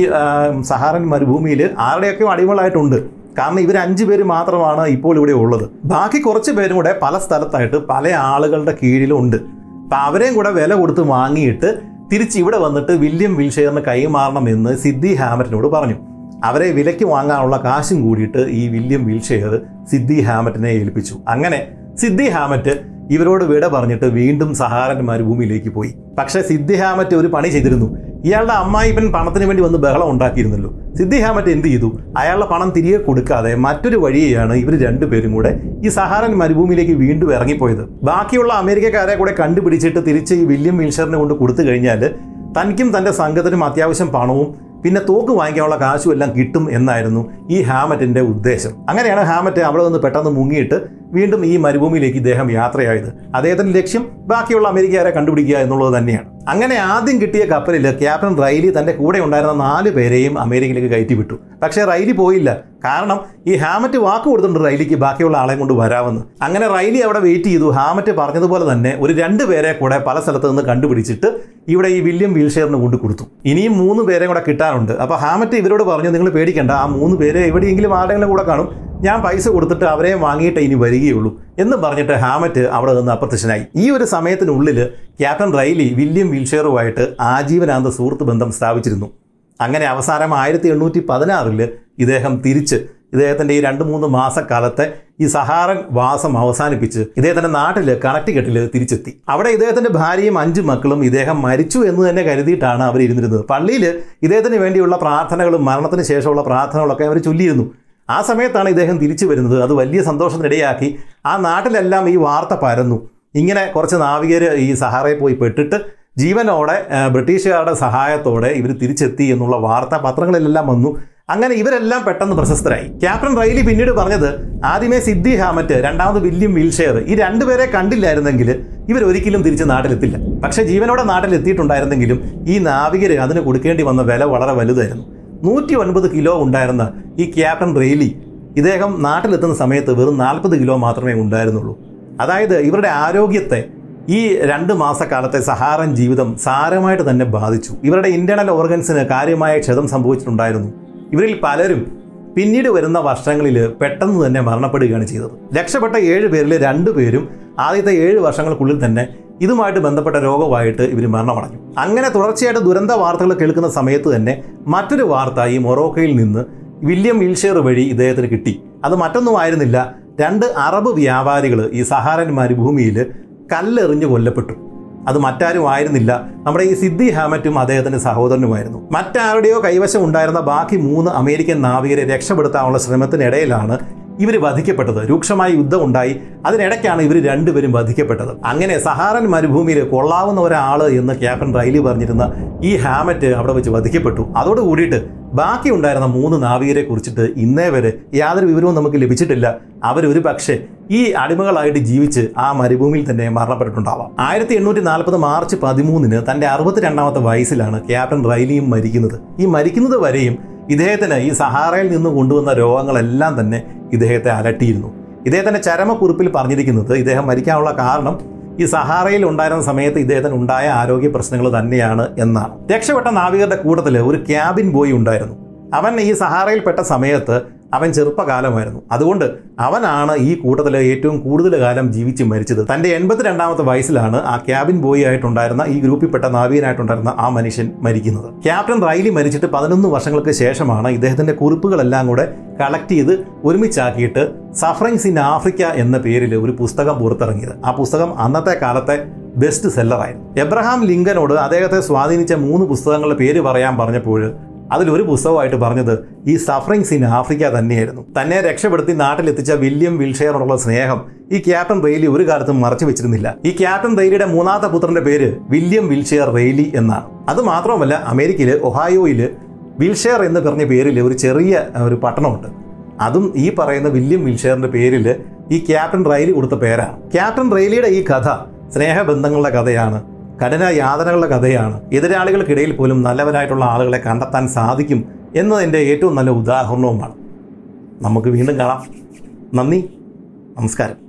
സഹാറൻ മരുഭൂമിയിൽ ആരുടെയൊക്കെ അടിമകളായിട്ടുണ്ട്. കാരണം ഇവർ അഞ്ച് പേര് മാത്രമാണ് ഇപ്പോൾ ഇവിടെ ഉള്ളത്. ബാക്കി കുറച്ച് പേരും കൂടെ പല സ്ഥലത്തായിട്ട് പല ആളുകളുടെ കീഴിലും ഉണ്ട് അപ്പം അവരെയും കൂടെ വില കൊടുത്ത് വാങ്ങിയിട്ട് തിരിച്ച് ഇവിടെ വന്നിട്ട് വില്യം വിൽഷെയറിന് കൈമാറണം എന്ന് സിദ്ധി ഹാമറ്റിനോട് പറഞ്ഞു. അവരെ വിലയ്ക്ക് വാങ്ങാനുള്ള കാശും കൂടിയിട്ട് ഈ വില്യം വിൽഷെയർ സിദ്ധി ഹാമറ്റിനെ ഏൽപ്പിച്ചു. അങ്ങനെ സിദ്ധി ഹാമറ്റ് ഇവരോട് വിട പറഞ്ഞിട്ട് വീണ്ടും സഹാരന്മാർ ഭൂമിയിലേക്ക് പോയി. പക്ഷെ സിദ്ധിഹാമറ്റ് ഒരു പണി ചെയ്തിരുന്നു. ഇയാളുടെ അമ്മായിപ്പൻ പണത്തിന് വേണ്ടി വന്ന് ബഹളം ഉണ്ടാക്കിയിരുന്നല്ലോ. സിദ്ധി ഹാമറ്റ് എന്ത് ചെയ്തു? അയാളുടെ പണം തിരികെ കൊടുക്കാതെ മറ്റൊരു വഴിയെയാണ് ഇവർ രണ്ടുപേരും കൂടെ ഈ സഹാരൻ മരുഭൂമിയിലേക്ക് വീണ്ടും ഇറങ്ങിപ്പോയത്. ബാക്കിയുള്ള അമേരിക്കക്കാരെ കൂടെ കണ്ടുപിടിച്ചിട്ട് തിരിച്ച് ഈ വില്യം വിൽഷറിനെ കൊണ്ട് കൊടുത്തു കഴിഞ്ഞാൽ തനിക്കും തന്റെ സംഘത്തിനും അത്യാവശ്യം പണവും പിന്നെ തോക്ക് വാങ്ങിക്കാനുള്ള കാശും എല്ലാം കിട്ടും എന്നായിരുന്നു ഈ ഹാമറ്റിന്റെ ഉദ്ദേശം. അങ്ങനെയാണ് ഹാമറ്റ് അവിടെ നിന്ന് പെട്ടെന്ന് മുങ്ങിയിട്ട് വീണ്ടും ഈ മരുഭൂമിയിലേക്ക് ഇദ്ദേഹം യാത്രയായത്. അദ്ദേഹത്തിന്റെ ലക്ഷ്യം ബാക്കിയുള്ള അമേരിക്കക്കാരെ കണ്ടുപിടിക്കുക എന്നുള്ളത് തന്നെയാണ്. അങ്ങനെ ആദ്യം കിട്ടിയ കപ്പലിൽ ക്യാപ്റ്റൻ റൈലി തന്റെ കൂടെ ഉണ്ടായിരുന്ന നാല് പേരെയും അമേരിക്കയിലേക്ക് കയറ്റി വിട്ടു. പക്ഷേ റൈലി പോയില്ല. കാരണം ഈ ഹാമറ്റ് വാക്ക് കൊടുത്തിട്ടുണ്ട് റൈലിക്ക് ബാക്കിയുള്ള ആളെയും കൊണ്ട് വരാമെന്ന്. അങ്ങനെ റൈലി അവിടെ വെയിറ്റ് ചെയ്തു. ഹാമറ്റ് പറഞ്ഞതുപോലെ തന്നെ ഒരു രണ്ട് പേരെ കൂടെ പല സ്ഥലത്ത് നിന്ന് കണ്ടുപിടിച്ചിട്ട് ഇവിടെ ഈ വില്യം വീൽഷെയറിന് കൊണ്ട് കൊടുത്തു. ഇനിയും മൂന്ന് പേരെ കൂടെ കിട്ടാനുണ്ട്. അപ്പോൾ ഹാമറ്റ് ഇവരോട് പറഞ്ഞു നിങ്ങൾ പേടിക്കേണ്ട. ആ മൂന്ന് പേരെ എവിടെയെങ്കിലും ആരെങ്കിലും കൂടെ കാണും. ഞാൻ പൈസ കൊടുത്തിട്ട് അവരെ വാങ്ങിയിട്ട് ഇനി വരികയുള്ളൂ എന്ന് പറഞ്ഞിട്ട് ഹാമറ്റ് അവിടെ നിന്ന് അപ്രത്യക്ഷനായി. ഈ ഒരു സമയത്തിനുള്ളിൽ ക്യാപ്റ്റൻ റൈലി വില്യം വിൽഷെയറുമായിട്ട് ആജീവനാന്ത സുഹൃത്ത് ബന്ധം സ്ഥാപിച്ചിരുന്നു. അങ്ങനെ അവസാനം ആയിരത്തി എണ്ണൂറ്റി പതിനാറിൽ ഇദ്ദേഹം തിരിച്ച് ഇദ്ദേഹത്തിന്റെ ഈ രണ്ട് മൂന്ന് മാസക്കാലത്തെ ഈ സഹാറൻ വാസം അവസാനിപ്പിച്ച് ഇദ്ദേഹത്തിന്റെ നാട്ടിൽ കണക്ടിക്കട്ടിൽ തിരിച്ചെത്തി. അവിടെ ഇദ്ദേഹത്തിന്റെ ഭാര്യയും അഞ്ച് മക്കളും ഇദ്ദേഹം മരിച്ചു എന്ന് തന്നെ കരുതിയിട്ടാണ് അവർ ഇരുന്നിരുന്നത് പള്ളിയിൽ ഇദ്ദേഹത്തിന് വേണ്ടിയുള്ള പ്രാർത്ഥനകളും മരണത്തിന് ശേഷമുള്ള പ്രാർത്ഥനകളൊക്കെ അവർ ചൊല്ലിയിരുന്നു. ആ സമയത്താണ് ഇദ്ദേഹം തിരിച്ചു വരുന്നത്. അത് വലിയ സന്തോഷത്തിനിടയാക്കി. ആ നാട്ടിലെല്ലാം ഈ വാർത്ത പരന്നു. ഇങ്ങനെ കുറച്ച് നാവികർ ഈ സഹാറയിൽ പോയി പെട്ടിട്ട് ജീവനോടെ ബ്രിട്ടീഷുകാരുടെ സഹായത്തോടെ ഇവർ തിരിച്ചെത്തി എന്നുള്ള വാർത്ത പത്രങ്ങളിലെല്ലാം വന്നു. അങ്ങനെ ഇവരെല്ലാം പെട്ടെന്ന് പ്രശസ്തരായി. ക്യാപ്റ്റൻ റൈലി പിന്നീട് പറഞ്ഞത് ആദ്യമേ സിദ്ധി ഹാമറ്റ് രണ്ടാമത് വില്യം വിൽഷെയർ. ഈ രണ്ടുപേരെ കണ്ടില്ലായിരുന്നെങ്കിൽ ഇവരൊരിക്കലും തിരിച്ച് നാട്ടിലെത്തില്ല. പക്ഷേ ജീവനോടെ നാട്ടിലെത്തിയിട്ടുണ്ടായിരുന്നെങ്കിലും ഈ നാവികർ അതിന് കൊടുക്കേണ്ടി വന്ന വില വളരെ വലുതായിരുന്നു. നൂറ്റി ഒൻപത് കിലോ ഉണ്ടായിരുന്ന ഈ ക്യാപ്റ്റൻ റെയിലി ഇദ്ദേഹം നാട്ടിലെത്തുന്ന സമയത്ത് വെറും നാൽപ്പത് കിലോ മാത്രമേ ഉണ്ടായിരുന്നുള്ളൂ. അതായത് ഇവരുടെ ആരോഗ്യത്തെ ഈ രണ്ട് മാസക്കാലത്തെ സഹാറൻ ജീവിതം സാരമായിട്ട് തന്നെ ബാധിച്ചു. ഇവരുടെ ഇന്റേണൽ ഓർഗൻസിന് കാര്യമായ ക്ഷതം സംഭവിച്ചിട്ടുണ്ടായിരുന്നു. ഇവരിൽ പലരും പിന്നീട് വരുന്ന വർഷങ്ങളിൽ പെട്ടെന്ന് തന്നെ മരണപ്പെടുകയാണ് ചെയ്തത്. രക്ഷപ്പെട്ട ഏഴ് പേരിൽ രണ്ടു പേരും ആദ്യത്തെ ഏഴ് വർഷങ്ങൾക്കുള്ളിൽ തന്നെ ഇതുമായിട്ട് ബന്ധപ്പെട്ട രോഗമായിട്ട് ഇവർ മരണമടഞ്ഞു. അങ്ങനെ തുടർച്ചയായിട്ട് ദുരന്ത വാർത്തകൾ കേൾക്കുന്ന സമയത്ത് തന്നെ മറ്റൊരു വാർത്ത ഈ മൊറോക്കയിൽ നിന്ന് വില്യം വിൽഷെയർ വഴി ഇദ്ദേഹത്തിന് കിട്ടി. അത് മറ്റൊന്നും ആയിരുന്നില്ല രണ്ട് അറബ് വ്യാപാരികൾ ഈ സഹാരൻ മരുഭൂമിയിൽ കല്ലെറിഞ്ഞ് കൊല്ലപ്പെട്ടു. അത് മറ്റാരും ആയിരുന്നില്ല. നമ്മുടെ ഈ സിദ്ധി ഹാമറ്റും അദ്ദേഹത്തിന്റെ സഹോദരനുമായിരുന്നു. മറ്റാരുടെയോ കൈവശം ഉണ്ടായിരുന്ന ബാക്കി മൂന്ന് അമേരിക്കൻ നാവികരെ രക്ഷപ്പെടുത്താനുള്ള ശ്രമത്തിനിടയിലാണ് ഇവർ വധിക്കപ്പെട്ടത്. രൂക്ഷമായ യുദ്ധം ഉണ്ടായി. അതിനിടയ്ക്കാണ് ഇവർ രണ്ടുപേരും വധിക്കപ്പെട്ടത്. അങ്ങനെ സഹാറൻ മരുഭൂമിയിൽ കൊള്ളാവുന്ന ഒരാൾ എന്ന് ക്യാപ്റ്റൻ റൈലി പറഞ്ഞിരുന്ന ഈ ഹാമറ്റ് അവിടെ വെച്ച് വധിക്കപ്പെട്ടു. അതോടുകൂടിയിട്ട് ബാക്കി ഉണ്ടായിരുന്ന മൂന്ന് നാവികരെ കുറിച്ചിട്ട് ഇന്നേ വരെ യാതൊരു വിവരവും നമുക്ക് ലഭിച്ചിട്ടില്ല. അവരൊരു പക്ഷേ ഈ അടിമകളായിട്ട് ജീവിച്ച് ആ മരുഭൂമിയിൽ തന്നെ മരണപ്പെട്ടിട്ടുണ്ടാവാം. ആയിരത്തി എണ്ണൂറ്റി നാൽപ്പത് മാർച്ച് പതിമൂന്നിന് തന്റെ അറുപത്തിരണ്ടാമത്തെ വയസ്സിലാണ് ക്യാപ്റ്റൻ റൈലിയും മരിക്കുന്നത്. ഈ മരിക്കുന്നത് വരെയും ഇദ്ദേഹത്തിന് ഈ സഹാറയിൽ നിന്ന് കൊണ്ടുവന്ന രോഗങ്ങളെല്ലാം തന്നെ ഇദ്ദേഹത്തെ അലട്ടിയിരുന്നു. ഇദ്ദേഹത്തിന്റെ ചരമക്കുറിപ്പിൽ പറഞ്ഞിരിക്കുന്നത് ഇദ്ദേഹം മരിക്കാനുള്ള കാരണം ഈ സഹാറയിൽ ഉണ്ടായിരുന്ന സമയത്ത് ഇദ്ദേഹത്തിന് ഉണ്ടായ ആരോഗ്യ പ്രശ്നങ്ങൾ തന്നെയാണ് എന്നാണ്. രക്ഷപ്പെട്ട നാവികരുടെ കൂട്ടത്തിൽ ഒരു ക്യാബിൻ ബോയ് ഉണ്ടായിരുന്നു. അവൻ ഈ സഹാറയിൽപ്പെട്ട സമയത്ത് അവൻ ചെറുപ്പകാലമായിരുന്നു. അതുകൊണ്ട് അവനാണ് ഈ കൂട്ടത്തിൽ ഏറ്റവും കൂടുതൽ കാലം ജീവിച്ച് മരിച്ചത്. തന്റെ എൺപത്തിരണ്ടാമത്തെ വയസ്സിലാണ് ആ ക്യാബിൻ ബോയ് ആയിട്ടുണ്ടായിരുന്ന ഈ ഗ്രൂപ്പിൽപ്പെട്ട നാവികനായിട്ടുണ്ടായിരുന്ന ആ മനുഷ്യൻ മരിക്കുന്നത്. ക്യാപ്റ്റൻ റൈലി മരിച്ചിട്ട് പതിനൊന്ന് വർഷങ്ങൾക്ക് ശേഷമാണ് ഇദ്ദേഹത്തിന്റെ കുറിപ്പുകളെല്ലാം കൂടെ കളക്ട് ചെയ്ത് ഒരുമിച്ചാക്കിയിട്ട് സഫറിങ്സ് ഇൻ ആഫ്രിക്ക എന്ന പേരിൽ ഒരു പുസ്തകം പുറത്തിറങ്ങിയത്. ആ പുസ്തകം അന്നത്തെ കാലത്തെ ബെസ്റ്റ് സെല്ലറായിരുന്നു. എബ്രഹാം ലിങ്കനോട് അദ്ദേഹത്തെ സ്വാധീനിച്ച മൂന്ന് പുസ്തകങ്ങളുടെ പേര് പറയാൻ പറഞ്ഞപ്പോൾ അതിലൊരു പുസ്തകമായിട്ട് പറഞ്ഞത് ഈ സഫറിങ്സ് ഇൻ ആഫ്രിക്ക തന്നെയായിരുന്നു. തന്നെ രക്ഷപ്പെടുത്തി നാട്ടിലെത്തിച്ച വില്യം വിൽഷെയറോടുള്ള സ്നേഹം ഈ ക്യാപ്റ്റൻ റെയ്ലി ഒരു കാലത്തും മറച്ചു വെച്ചിരുന്നില്ല. ഈ ക്യാപ്റ്റൻ റെയ്ലിയുടെ മൂന്നാമത്തെ പുത്രന്റെ പേര് വില്യം വിൽഷെയർ റെയ്ലി എന്നാണ്. അത് മാത്രമല്ല അമേരിക്കയിൽ ഒഹായോയിൽ വിൽഷെയർ എന്ന് പറഞ്ഞ പേരിൽ ഒരു ചെറിയ ഒരു പട്ടണമുണ്ട്. അതും ഈ പറയുന്ന വില്യം വിൽഷെയറിന്റെ പേരിൽ ഈ ക്യാപ്റ്റൻ റെയ്ലി കൊടുത്ത പേരാണ്. ക്യാപ്റ്റൻ റെയ്ലിയുടെ ഈ കഥ സ്നേഹബന്ധങ്ങളുടെ കഥയാണ്. കഠിന യാതനകളുടെ കഥയാണ്. എതിരാളികൾക്കിടയിൽ പോലും നല്ലവരായിട്ടുള്ള ആളുകളെ കണ്ടെത്താൻ സാധിക്കും എന്നതിന്റെ ഏറ്റവും നല്ല ഉദാഹരണവുമാണ്. നമുക്ക് വീണ്ടും കാണാം. നന്ദി. നമസ്കാരം.